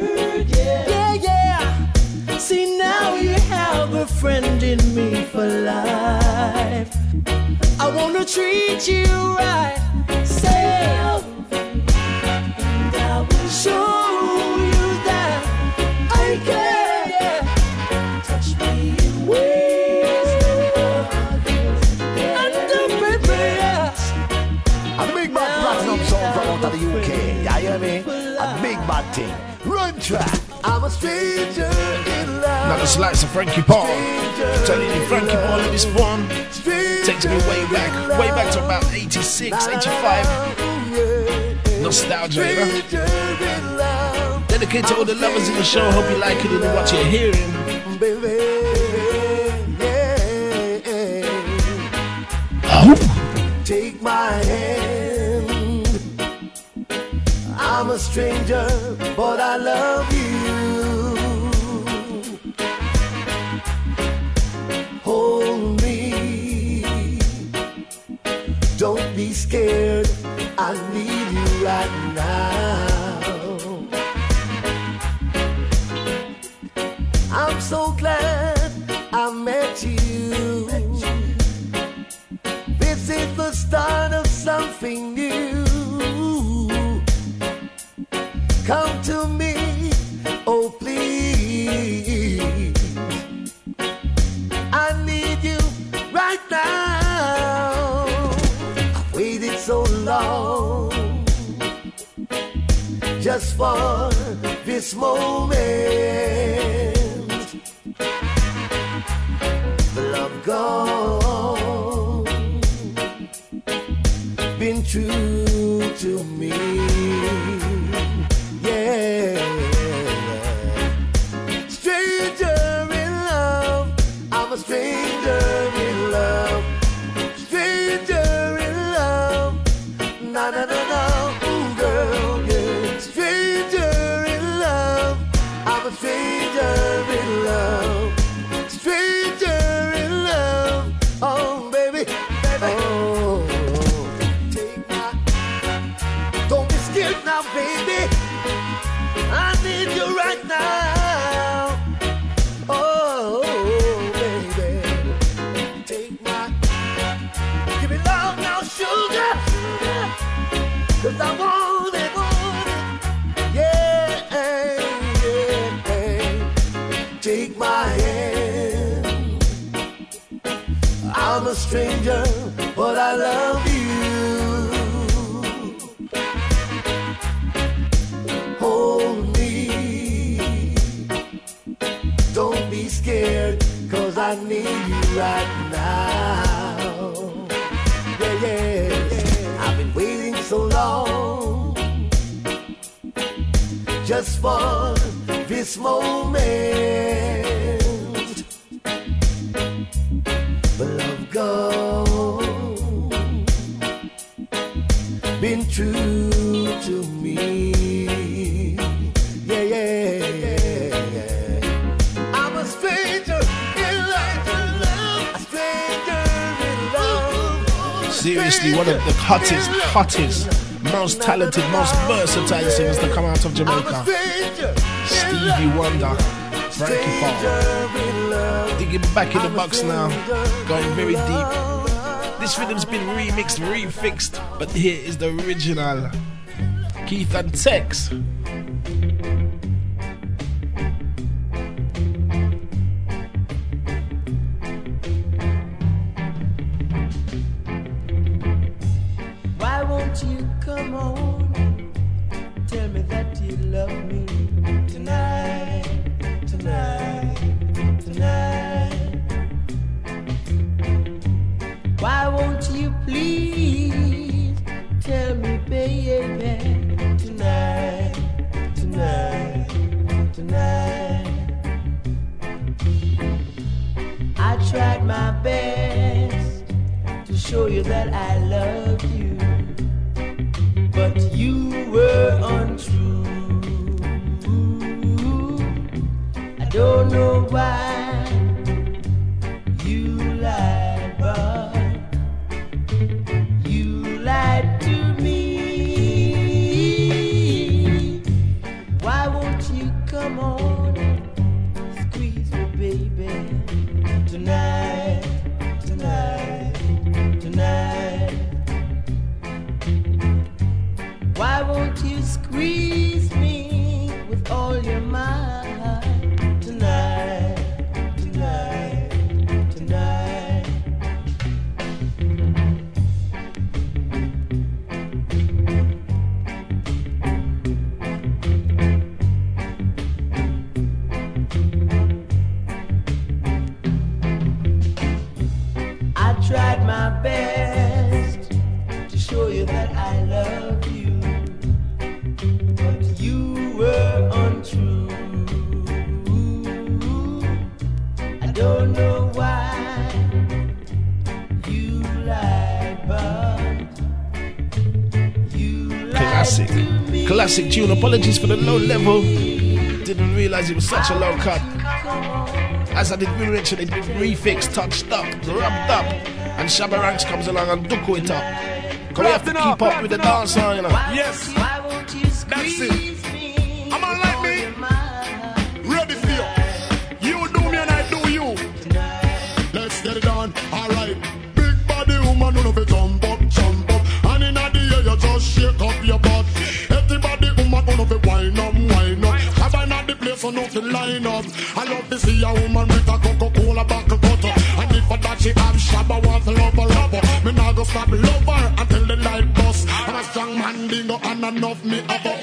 Yeah, yeah. See, now you have a friend in me for life. I wanna treat you right. Say, and I will show you that I care. Yeah. Touch me in ways dare. And the baby. A big bad platinum song from out of the UK. Yeah, you hear me? A big bad thing. Run track. I'm a stranger in. Now the slice of Frankie Paul. Telling you, Frankie Paul this one takes me way back, way back to about 86, 85. Nostalgia, you know? Dedicated to all the lovers in the show. Hope you like it and what you're hearing. Oh. Take my hand. I'm a stranger, but I love you. I need you right now. for this moment. hottest, most talented, most versatile singers to come out of Jamaica. Stevie Wonder, Frankie Paul. Digging back in the box now, going very deep. This rhythm's been remixed, refixed, but here is the original. Keith and Tex. classic tune. Apologies for the low level. Didn't realize it was such a low cut. As I did mention, it they did refix, touched up, rubbed up, and Shabba Ranks comes along and duckle it up. Cause we have to keep up with the dancer, you know. Yes. That's it. Line up. I love to see a woman with a Coca-Cola buckle cutter. And if for that she have shabba, want to love her, love her. Me nah go stop love until the light bust. I'm a strong man, dingo, and enough me have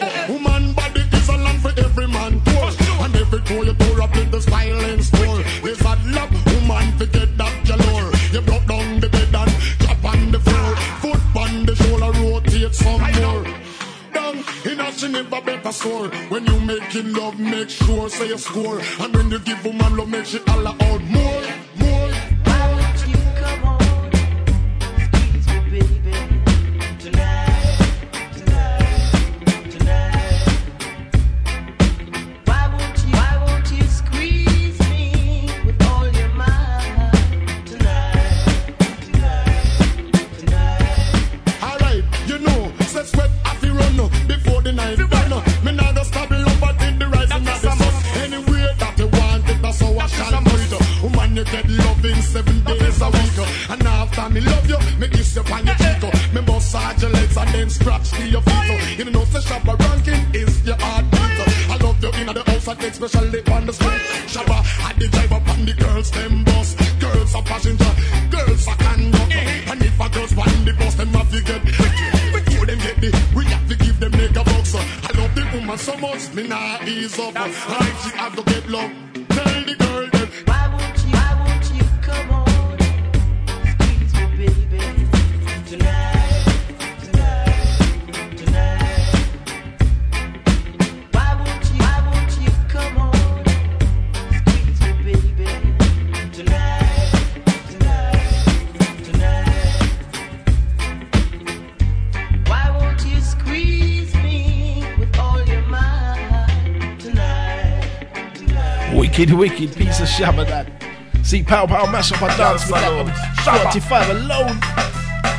Wicked, wicked piece of shabba that. See, Pow Pow mash up a dance with that one. 45 alone.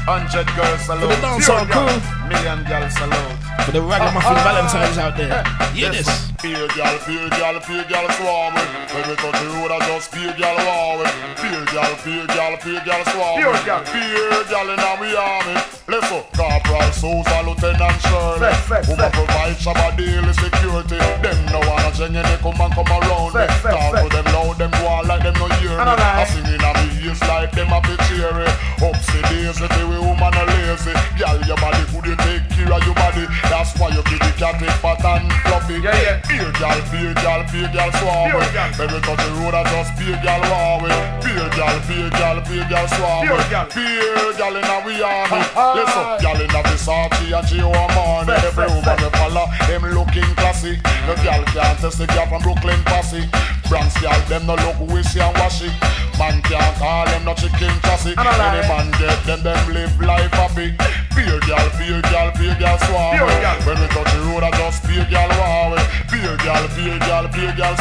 100 girls alone. For the dancehall Pure crew. girl. Million girls alone. For the ragamuffin ah, ah. Valentines out there. Hear this. Fear girl, fear girl, fear girl swarm it. When we touch the road, I just fear girl wow it. Fear girl, fear girl, fear girl swarm Fear it. girl. Fear girl in our army. Go. Corporal Sousa, Lieutenant Shirley. Who flex. provide Shabba daily security. Them no wanna change they come and come around me. Talk to them loud, them go on like them no hear me. I sing in a ears like them a bit cheery. Upsy daisy, the way woman a lazy. Girl, your body could you take care of your body. That's why you the cat it fat and fluffy. Yeah, yeah. Beer girl, beer girl, beer Beer it. girl. Touch the road, I just beer wow it. Beer girl, beer girl, beer girl swarm Beer it. girl. Beer girl in a we army. Ha-ha. Listen, girl in a Versace and Armani. Flex, Every woman we follow, them looking classy. No girl can't test the girl from Brooklyn posse. Bronx girl, them no look wishy and washy. Man can't call them no chicken chassis. And a lie. Any man get them, them live life happy. Beer girl, beer girl, beer girl girl. When we touch the road, I just beer girl wow. Beer girl, beer girl, beer girl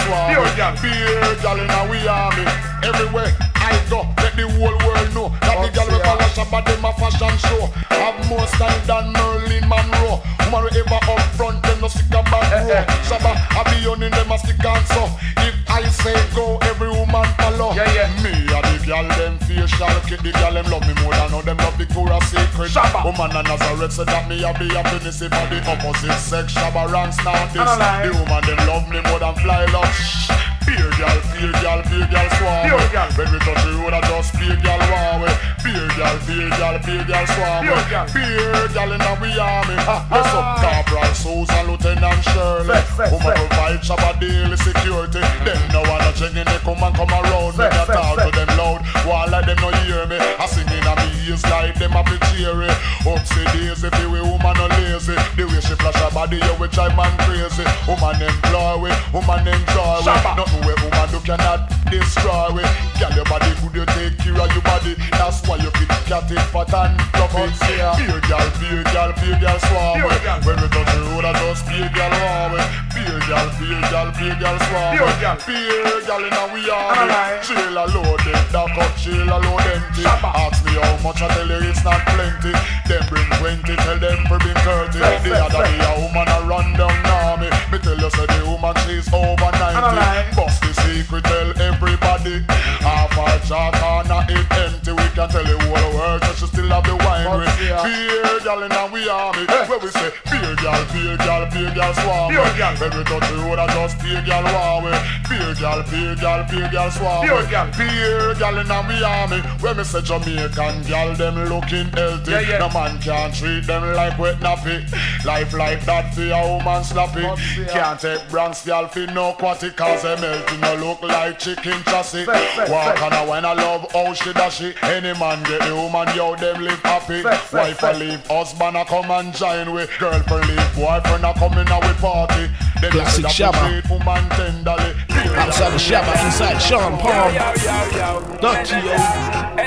girl. Beer girl in a we army. Everywhere I go, let the whole world know that the girl we follow Shabba them a fashion show. Have more style than Marilyn Monroe. Woman we ever up front, them no stick a back eh, row. Eh. Shabba I be on in them a stick and so. If I say go, every woman follow. Yeah, yeah. Me a the girl them facial kid. The girl them love me more than all them love the Cora secret. Shabba. Oh, woman and Nazareth said that me a be happiness if I the opposite sex. Shabba ranks now this. The woman them love me more than fly love. Beer girl, beer girl, beer girl swarm. Beer girl. When we touch the road, I just beer girl wow it. Beer girl, beer girl, beer girl swarm. Beer girl. Beer girl in a we army. Listen, Corporal Sousa, Lieutenant Shirley. Woman provide Shabba daily security. Them no wanna check in, they come and come around. Me I talk to them loud, while like them no hear me. I sing in a me like them a bit cheery. Upsy daisy, the way woman no lazy. The way she flash her body, you will drive man crazy. Woman employ we, woman enjoy we. Nothing where woman do cannot destroy it. Girl, your body good, you take care of your body. That's why you fit cat it, fat and fluffy. Beer girl, beer girl, beer girl, swarm it. girl. When we touch the road, I just beer girl, warm it. Beer girl, beer girl, beer girl, swarm it. girl. Beer girl in a we army. Trailer loaded, dock up, trailer load empty. Ask me how much I tell you it's not plenty. Them bring 20, tell them to bring 30. The other day a woman a run down army. Me tell you say the woman she's over 90. Alright. Bust the secret, tell everybody. Half our jar corner it empty. We can tell the whole world that she still have the wine yeah. Beer girl in a we army. Where we say beer girl, beer girl, beer girl swarm. Beer. When we touch the road, I just beer war with. Beer girl, beer girl, beer girl swarm. Beer girl. Beer girl in army. When me say Jamaican girl, them looking healthy. Yeah, yeah. No man can treat them like wet nappy. Life like that for a woman slappy. Can't take Bronx girl for no quatty cause they melting no look like chicken chassis. Walk on a when I love how she dashy. Any man get the woman, yo, them live happy. Wife a leave, husband a come and join with. Girlfriend leave, boyfriend a coming in a we party. Them Classic should Shabba. appreciate woman tenderly. Outside the Shabba, inside Sean Paul. Yo, yo, yo. Dirty, yo.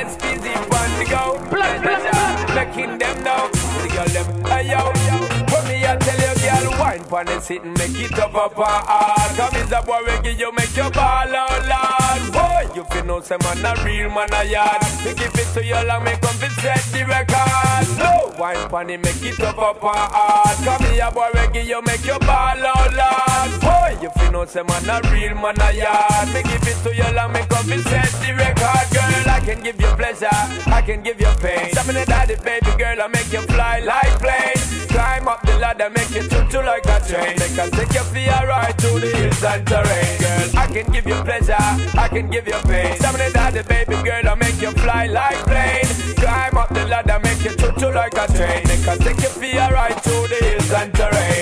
SPZ on the go. Making them know. The girl them. Hey yo, Put me I tell you, girl, wine pon the sit and make it up up hard. Come is a boy we give you make your ball oh, out loud. Boy, you feel no say man a real man a yard. We give it to you long, make come fi set the record. No, wine pon it make it up up hard. Come here, boy, we give you make your ball out loud. Boy, you feel no say man a real man a yard. Me give it to you long, make come fi set the record, girl. I can give you pleasure, I can give you pain. Some in the baby girl, I make you fly like planes. Climb up the ladder, make you choo like a train. Make us take you for a ride to the hills and terrain, girl. I can give you pleasure, I can give you pain. Some in the baby girl, I make you fly like plane. Climb up the ladder, make you choo like a train. Make us take you a ride to the hills and terrain.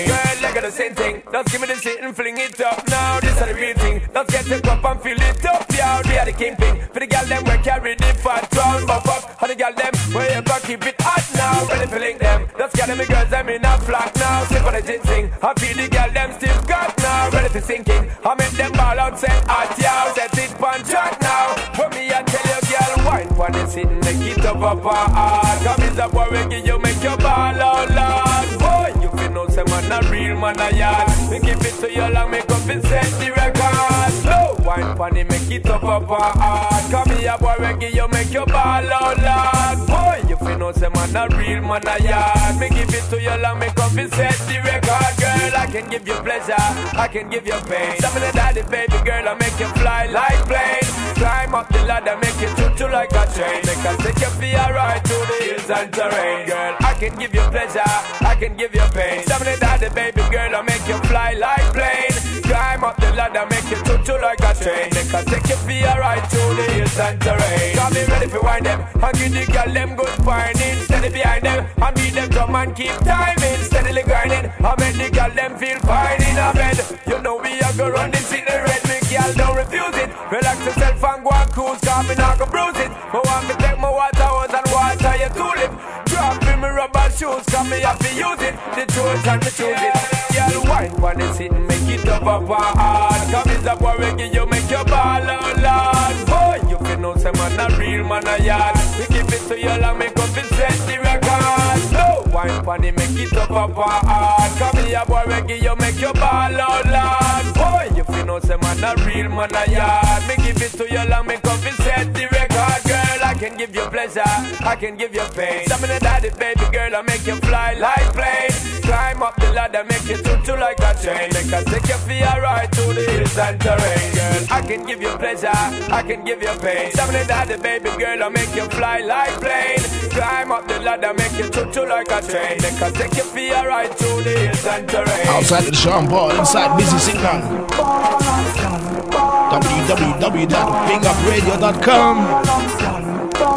The same thing. Just give me the shit and fling it up now. This is the real thing. Let's get the cup and fill it up, yeah. We are the kingpin. For the girl them we carry the fat round, buff up. And the girl them we ever keep it hot now. Ready to link them. Let's get them the girls them in a flock now. Slip on the ginseng. I feel the girl them still got now. Ready to sink in. I make them ball out, set hot, yeah. Set it on track now. For me, I tell you, girl, wine for the sit and make it up up. Come is a boy, we give you make your ball out loud. Man a real man a yard. We give it to you long, make up and set the record. Wine the make it up up hard. Come here, boy, we give you make your ball out loud. Boy, you feel no say man a real man a yard. Me give it to you long, make up and set the record, girl. I can give you pleasure, I can give you pain. Some the daddy, baby girl, I make you fly like plane. Climb up the ladder, make you choo choo like a train. Make us take you for a ride to the hills and terrain, girl. I can give you pleasure, I can give you pain. Some the daddy, baby girl, I make you fly like plane. Climb up the ladder, make choo choo like a train. Make us take you for a ride to the hills and terrain. Got me ready for wind them, and give the girl them good finding. Steady behind them, and beat them drum and keep timing. Steadily grinding, I make the girl them feel fine in a bed. You know we are go run this in the red, me girl don't refuse it. Relax yourself and go and cruise, cause me not go bruise it. But want me take my water hose and water your tulip. Drop in my rubber shoes, cause me have to use it. The choice and me choose it. Wine when it's it, make it up up hard. Come is a boy, we give you make your ball oh, out loud. Boy, you feel no say man a real man a yard. We give it to you long, make up and set the record. Slow wine when it make it up up hard. Come here, boy, we give you make your ball oh, out loud. Boy, you feel no say man a real man a yard. Me give it to you long, make up and set the record. I can give you pleasure, I can give you pain. Some of the daddy, baby girl, I make you fly like plane. Climb up the ladder, make you choo like a train. Make us take you for a to the hills and terrain, girl. I can give you pleasure, I can give you pain. Some of the daddy, baby girl, I make you fly like plane. Climb up the ladder, make you choo like a train. Make us take you for a to the hills and terrain. Outside the Sean Paul, inside Busy Signal. www.bigupradio.com. Me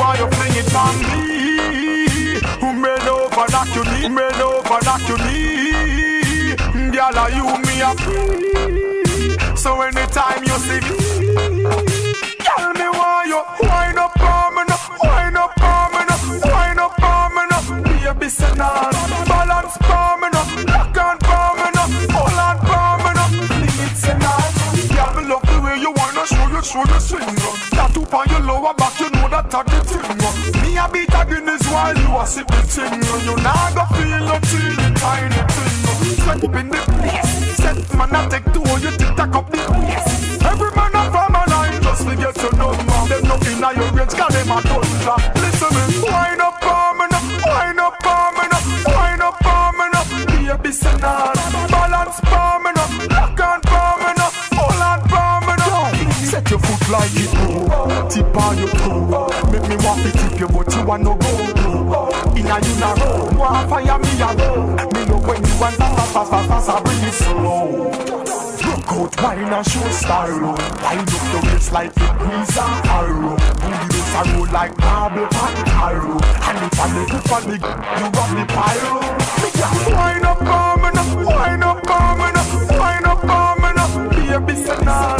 want you fling it on me. Who made over knock you me a? So anytime you see me, girl, me want you show you swing. Tattoo on your lower back, you know that a the thing. Me a beat a Guinness while you a sip the thing. You nah go feel no teeny tiny thing. Up in the place. Set man a take two, you tick tack up the place. Every man a from a line just to get your number. Them no inna your range, 'cause them a tundra. Listen me, wind up tip you, but you want no go. Inna you na roll, want fire me a roll. Me know when you want fast, fast, fast, fast, I bring it slow. Rock out, wine and show style. Wind up the waist like it grease and arrow. Booty this a roll like marble and taro. And if I make it funny, you rub the pyro. Me just wind up me now, wind up me now, wind up me now. Baby say nah,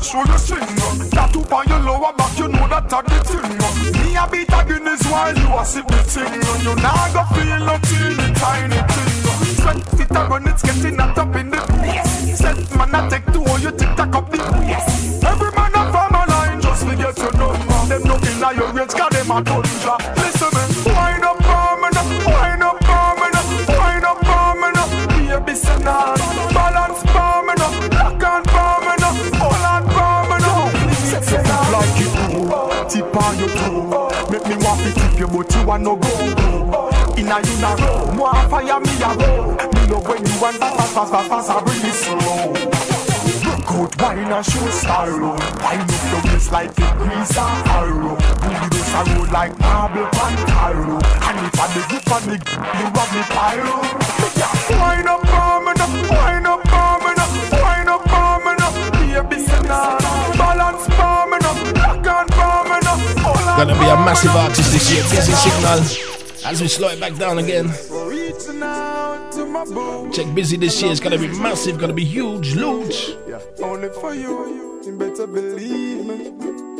wanna show you, swing. Tattoo on your lower back, you know that a the thing. Me a beat a Guinness while you a sip the thing. You nah go feel no teeny tiny thing. Sweat fit a run, it's getting hot up in the place. Set man a take two, you tick tack up the place. Every man a from a line just to get your number. Them no inna your range, 'cause them a tundra. Listen Make me to tip you, but you want no go. Inna you na roll, more fire me a roll. Me love when you want fast, fast, fast, fast, I bring it slow. Out, wine and show style. Wind up your waist like a grease and arrow. Booty this a roll like marble and taro. And if I the grip on the you rub me pyro. Wind up me now, wind up me now, wind up me now. Baby, say nah, Gonna be a massive artist this year. Busy signal. As we slow it back down again. Check busy this year. It's gonna be massive. Gonna be huge, huge. Only for you, you better believe me.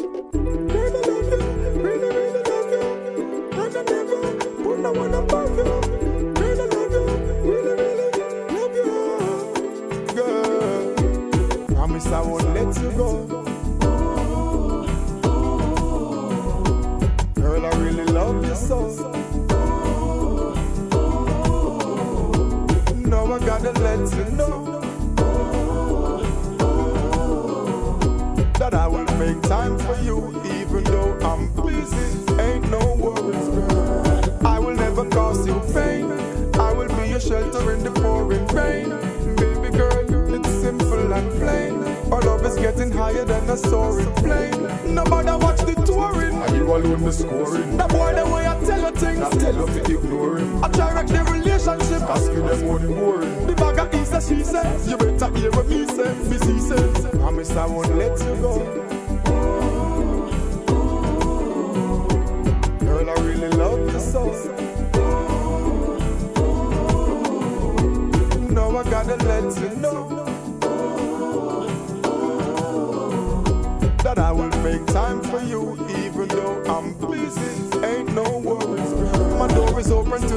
Love you so. I gotta let you know that I will make time for you, even though I'm busy. Ain't no worries, girl. I will never cause you pain. I will be your shelter in the pouring rain. Baby girl, it's simple and plain. Our love is getting higher than a soaring plane. Nobody watch the touring. Are you alone the scoring? That boy, the way I tell you things, I tell you to ignore him. I try wreck the relationship. Asking them only boring. The bag of he says, she says. You better hear what me say. Me see says. Promise I won't let you go. Girl, I really love you so. No, I gotta let you know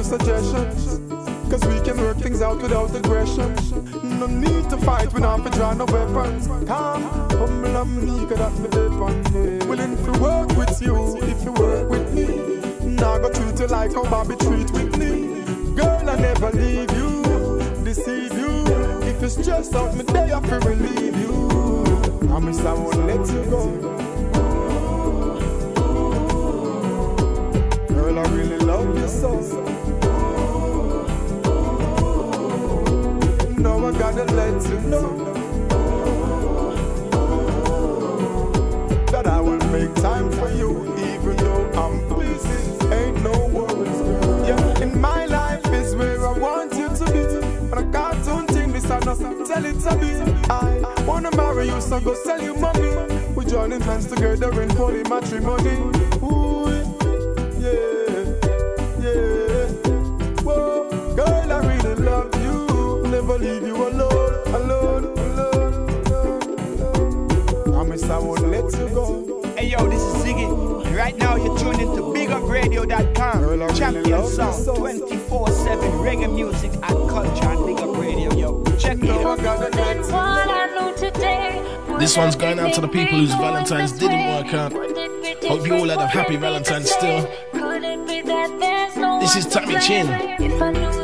suggestions. Cause we can work things out without aggression. No need to fight, we not draw no weapons. Calm, humble and that me depend. Willing to work with you if you work with me. Now I go treat you like how Bobby treat with me. Girl, I never leave you, deceive you. If it's just out me day, I feel relieve you. Promise I won't let you go. Girl, I really love you so. No, I gotta let you know that I will make time for you, even though I'm busy. Ain't no worries. Yeah, in my life is where I want you to be. But a cartoon thing, this I not tell it to be. I wanna marry you, so go sell you mommy. We joining hands together in holy matrimony. real sound. 24 7 reggae music at culture and big up radio, yo. Check it out. This one's going out to the people whose Valentine's didn't work out. Hope you all had a happy Valentine's still. This is Tami Chynn.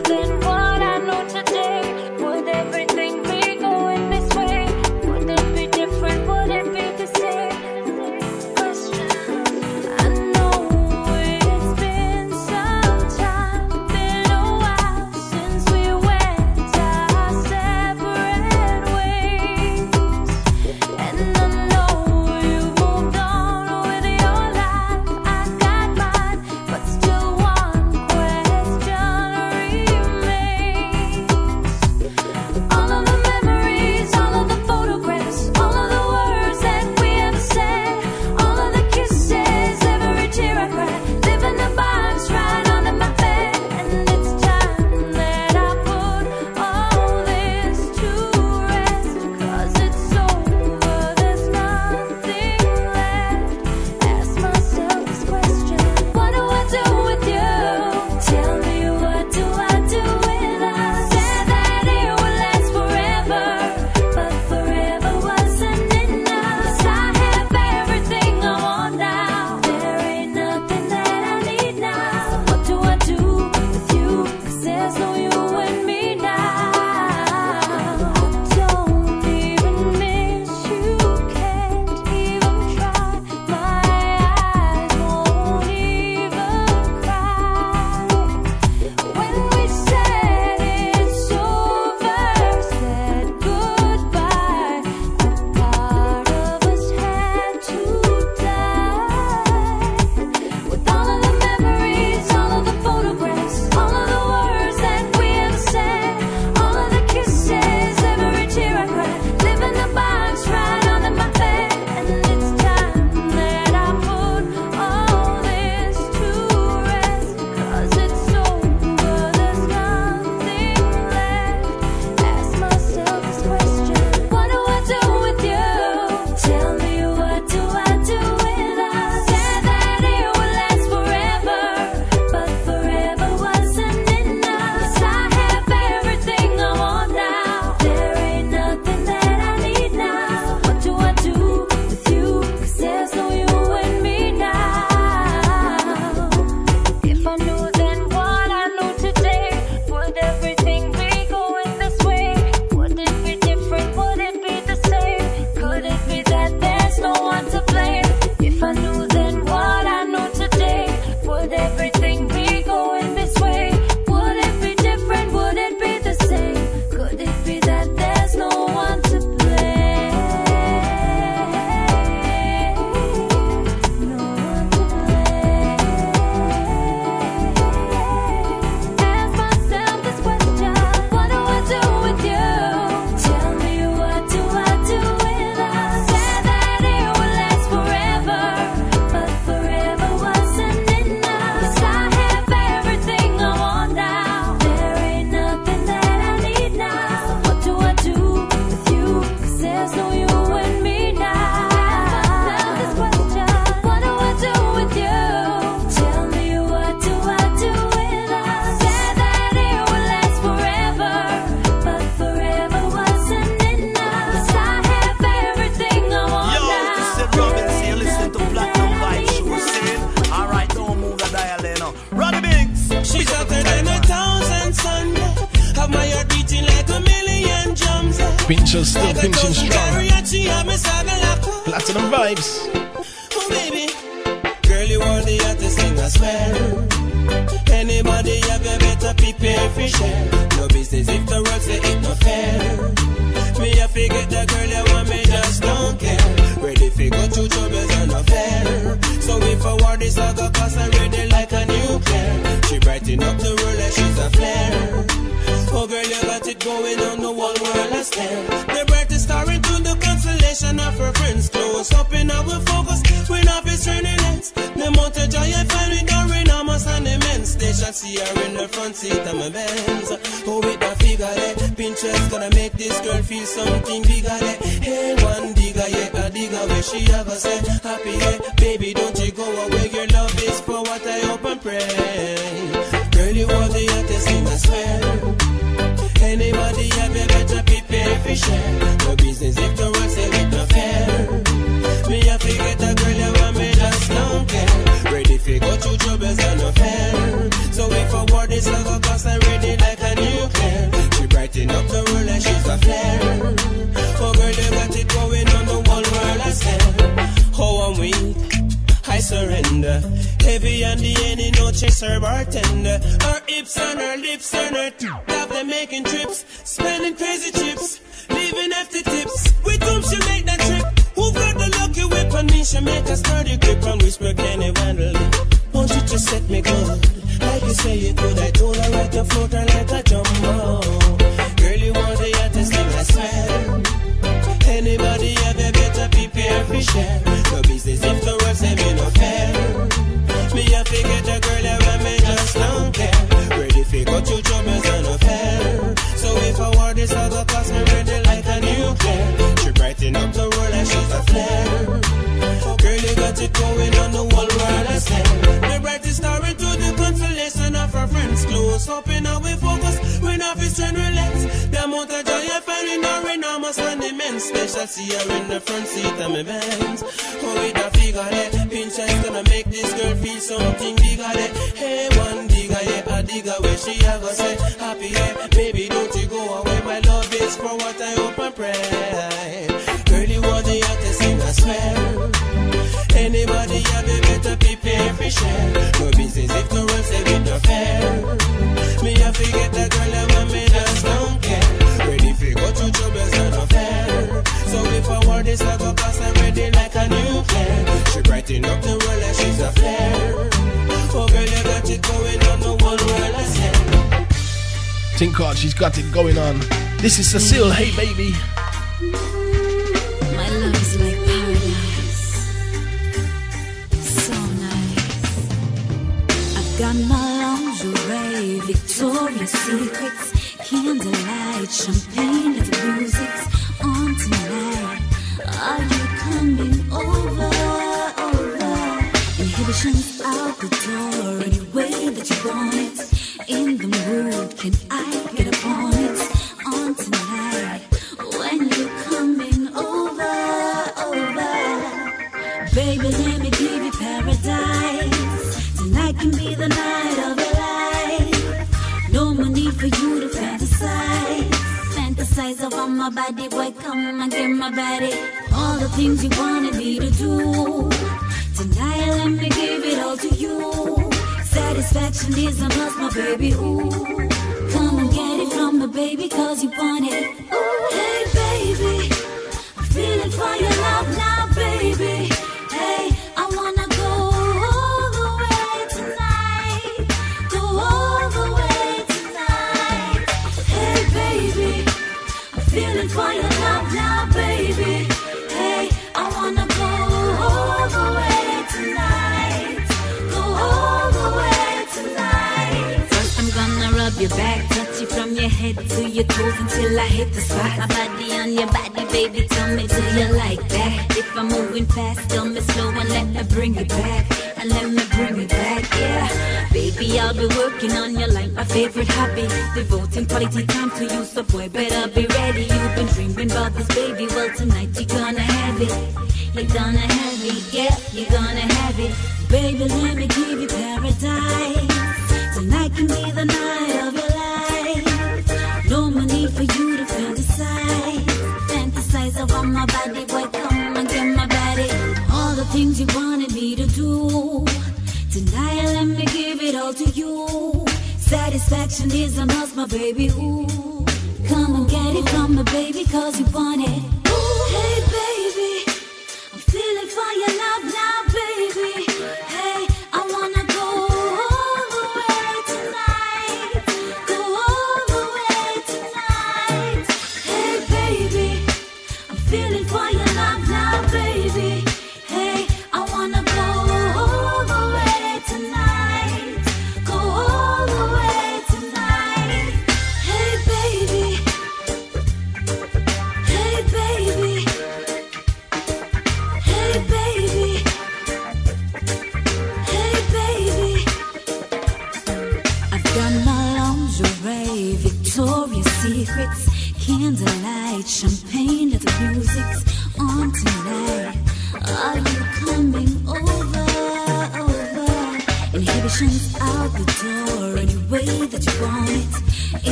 Flare. Girl, you got it going on the whole world, I say. The star into the constellation of our friends. Close up in our focus. We not fi strand relax. The amount of joy I find in our enormous and immense. Special see her in the front seat of my Benz. Oh, with a figure eh? there. Pinterest gonna make this girl feel something bigger there. Hey, one digger, yeah, a digger where she a go say happy, yeah. Baby, don't you go away. My love is for what I hope and pray. The hottest thing, I swear. Anybody have a better prepare for share. No business if the world say it no fair. Me a forget the girl I want me just don't care. Ready fi go through troubles and no fair. So if I want this I go cause I'm ready like a nuclear. She brighten up the world like she's a flare. Oh girl you got it going on the whole world I say. Think hard, she's got it going on. This is Ce'Cile, hey baby. something body, boy, come and get my body. All the things you wanted me to do. Tonight, let me give it all to you. Satisfaction is a must, my baby. Ooh, come and get it from the baby, cause you want it. Ooh, hey, baby. I'm feeling for your love now, baby. Your back, touch you from your head to your toes until I hit the spot. My body on your body, baby. Tell me, do you like that? If I'm moving fast, tell me slow and let me bring it back. And let me bring it back, yeah. Baby, I'll be working on your like my favorite hobby. Devoting quality time to you, so boy, better be ready. You've been dreaming about this, baby. Well, tonight you're gonna have it. You're gonna have it, yeah, you're gonna have it. Baby, let me give you paradise. Things you wanted me to do. Tonight, let me give it all to you. Satisfaction is a must, my baby. Ooh, come and get it from me, baby, cause you want it. Ooh, hey, baby. I'm feeling for your love now, baby.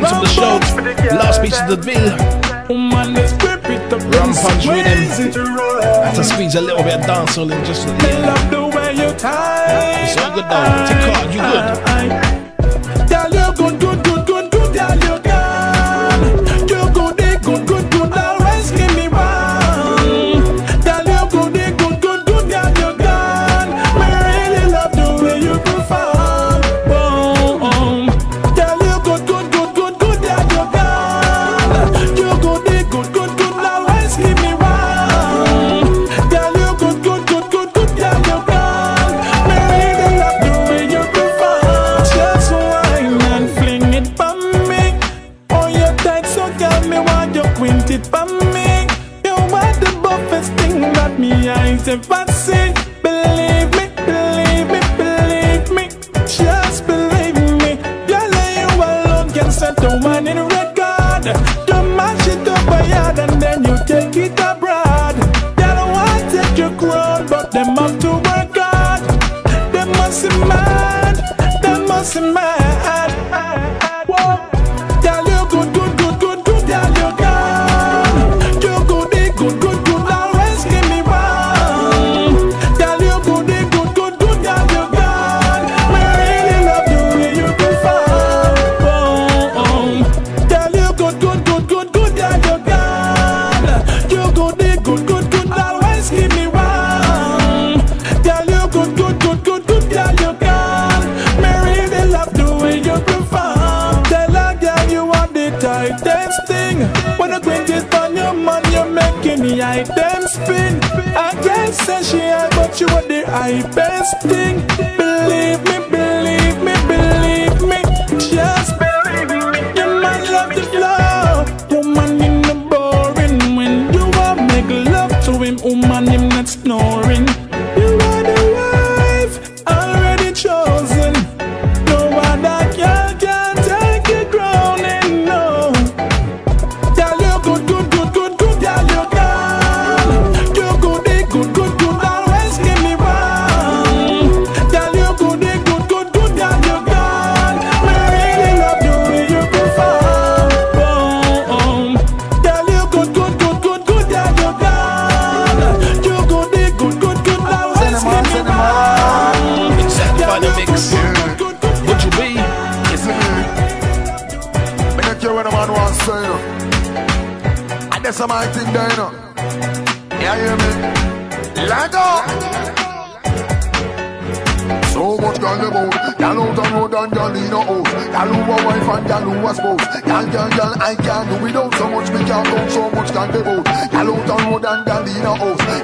fragments of the show. Last piece of the bill. Rum punch him. Had to squeeze a little bit of dancehall in just a little. It's all good though. Take you good. I best be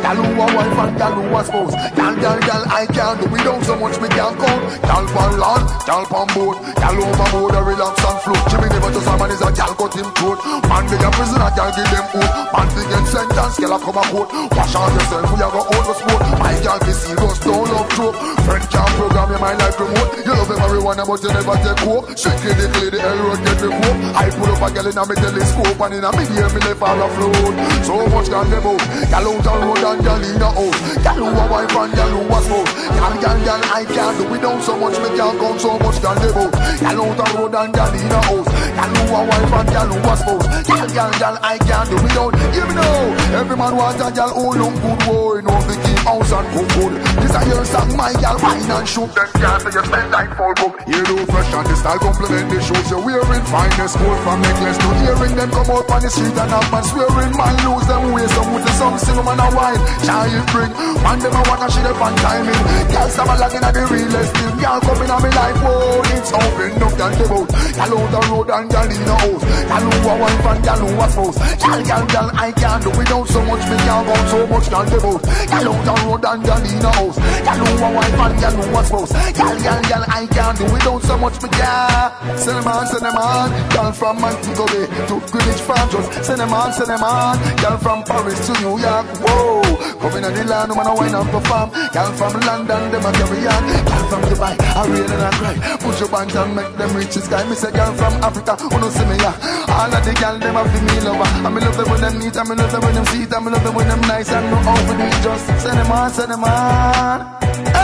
Gal who a wife and gal who a spouse. Gal, gal, Gal, I can't do without so much me can't count. Gal pan land, gal pan boat. Gal overboard, a relax and float. Jimmy never just a man is a gal cut him throat. Man be a prisoner, gal give them food. Man be get sentence, gal a come a court. Wash out yourself, we a go out the sport. My gal be seal, go stone love trope Friend can't program your My life remote. You love everyone, but you never take coke Shake it, clear. the lady, road get me coke I pull up a gal in a me telescope And in a me ear, me left all afloat So much gal never out. Gal out and road and gal in a house. Gal who a wife and gal who a spouse. Gal, gal, gal, I can't do without so much, me can't count so much them out. Gal out on road and gal in a house. Gal who a wife and gal who a spouse. Gal, gal, gal, I can't do without. You know, every man want a gal who look good, boy. No, me keep house and cook good. This a your song, my gal, wine and shoot. Them can't say you spend time for book. You do fresh and the style compliment the shoes you're wearing. Finest gold from necklace to earring. Them come out on the street and have man swearing. Man lose them ways, some with the some sing man a wine. Child bring, man them a wanna see the fun timing. Girls some a lagging at the realest thing. Girl coming on me like, whoa, it's open up and the boat. Girl out the road and girl in the house. Girl who a wife and girl who a spouse. Girl, girl, girl, I can't do without so much. Me can't go so much can the boat. Girl out the road and girl in the house. Girl who a wife and girl who a spouse. Girl, girl, girl, I can't do without so much. Me can't. Send them on, send them on. Girl from Montego Bay to Greenwich Farm, send them on, send them on. Girl from Paris to New York, whoa. Coming on the land, woman a wine and perform. Girl from London, them a carry on. Girl from Dubai, I rain and I cry. Push your bands and make them the sky. Me say girl from Africa, who no see me ya. All of the girl them a fi me lover. I me love them when them neat, I me love them when them sweet, I me love them when them nice and no overdo it. Just send them on, send them on.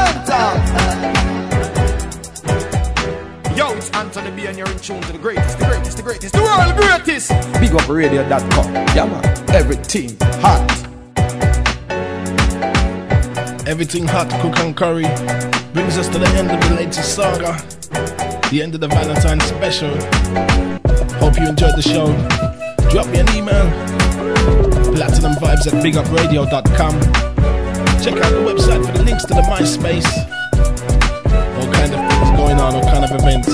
Enter. Yo, it's Anthony B and you're in tune to the greatest, the greatest, the greatest, the world greatest. BigUpRadio.com. Yeah, man. Everything hot. Everything hot, cook and curry brings us to the end of the latest saga, the end of the Valentine special. Hope you enjoyed the show. Drop me an email, platinumvibes at bigupradio.com. Check out the website for the links to the MySpace. All kind of things going on, all kind of events.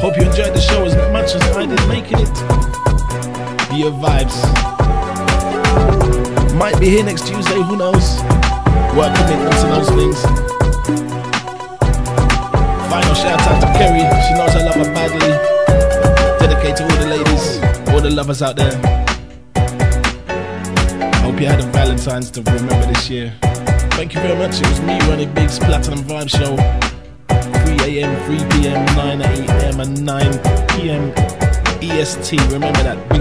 Hope you enjoyed the show as much as I did making it. Be your vibes. Might be here next Tuesday, who knows? Work commitments and those things. Final shout out to Kerry. She knows I love her badly. Dedicate to all the ladies, all the lovers out there. Hope you had a Valentine's to remember this year. Thank you very much. It was me, Ronnie Biggs, Platinum Vibe Show. 3 a.m., 3 p.m., 9 a.m., and 9 p.m. EST. Remember that.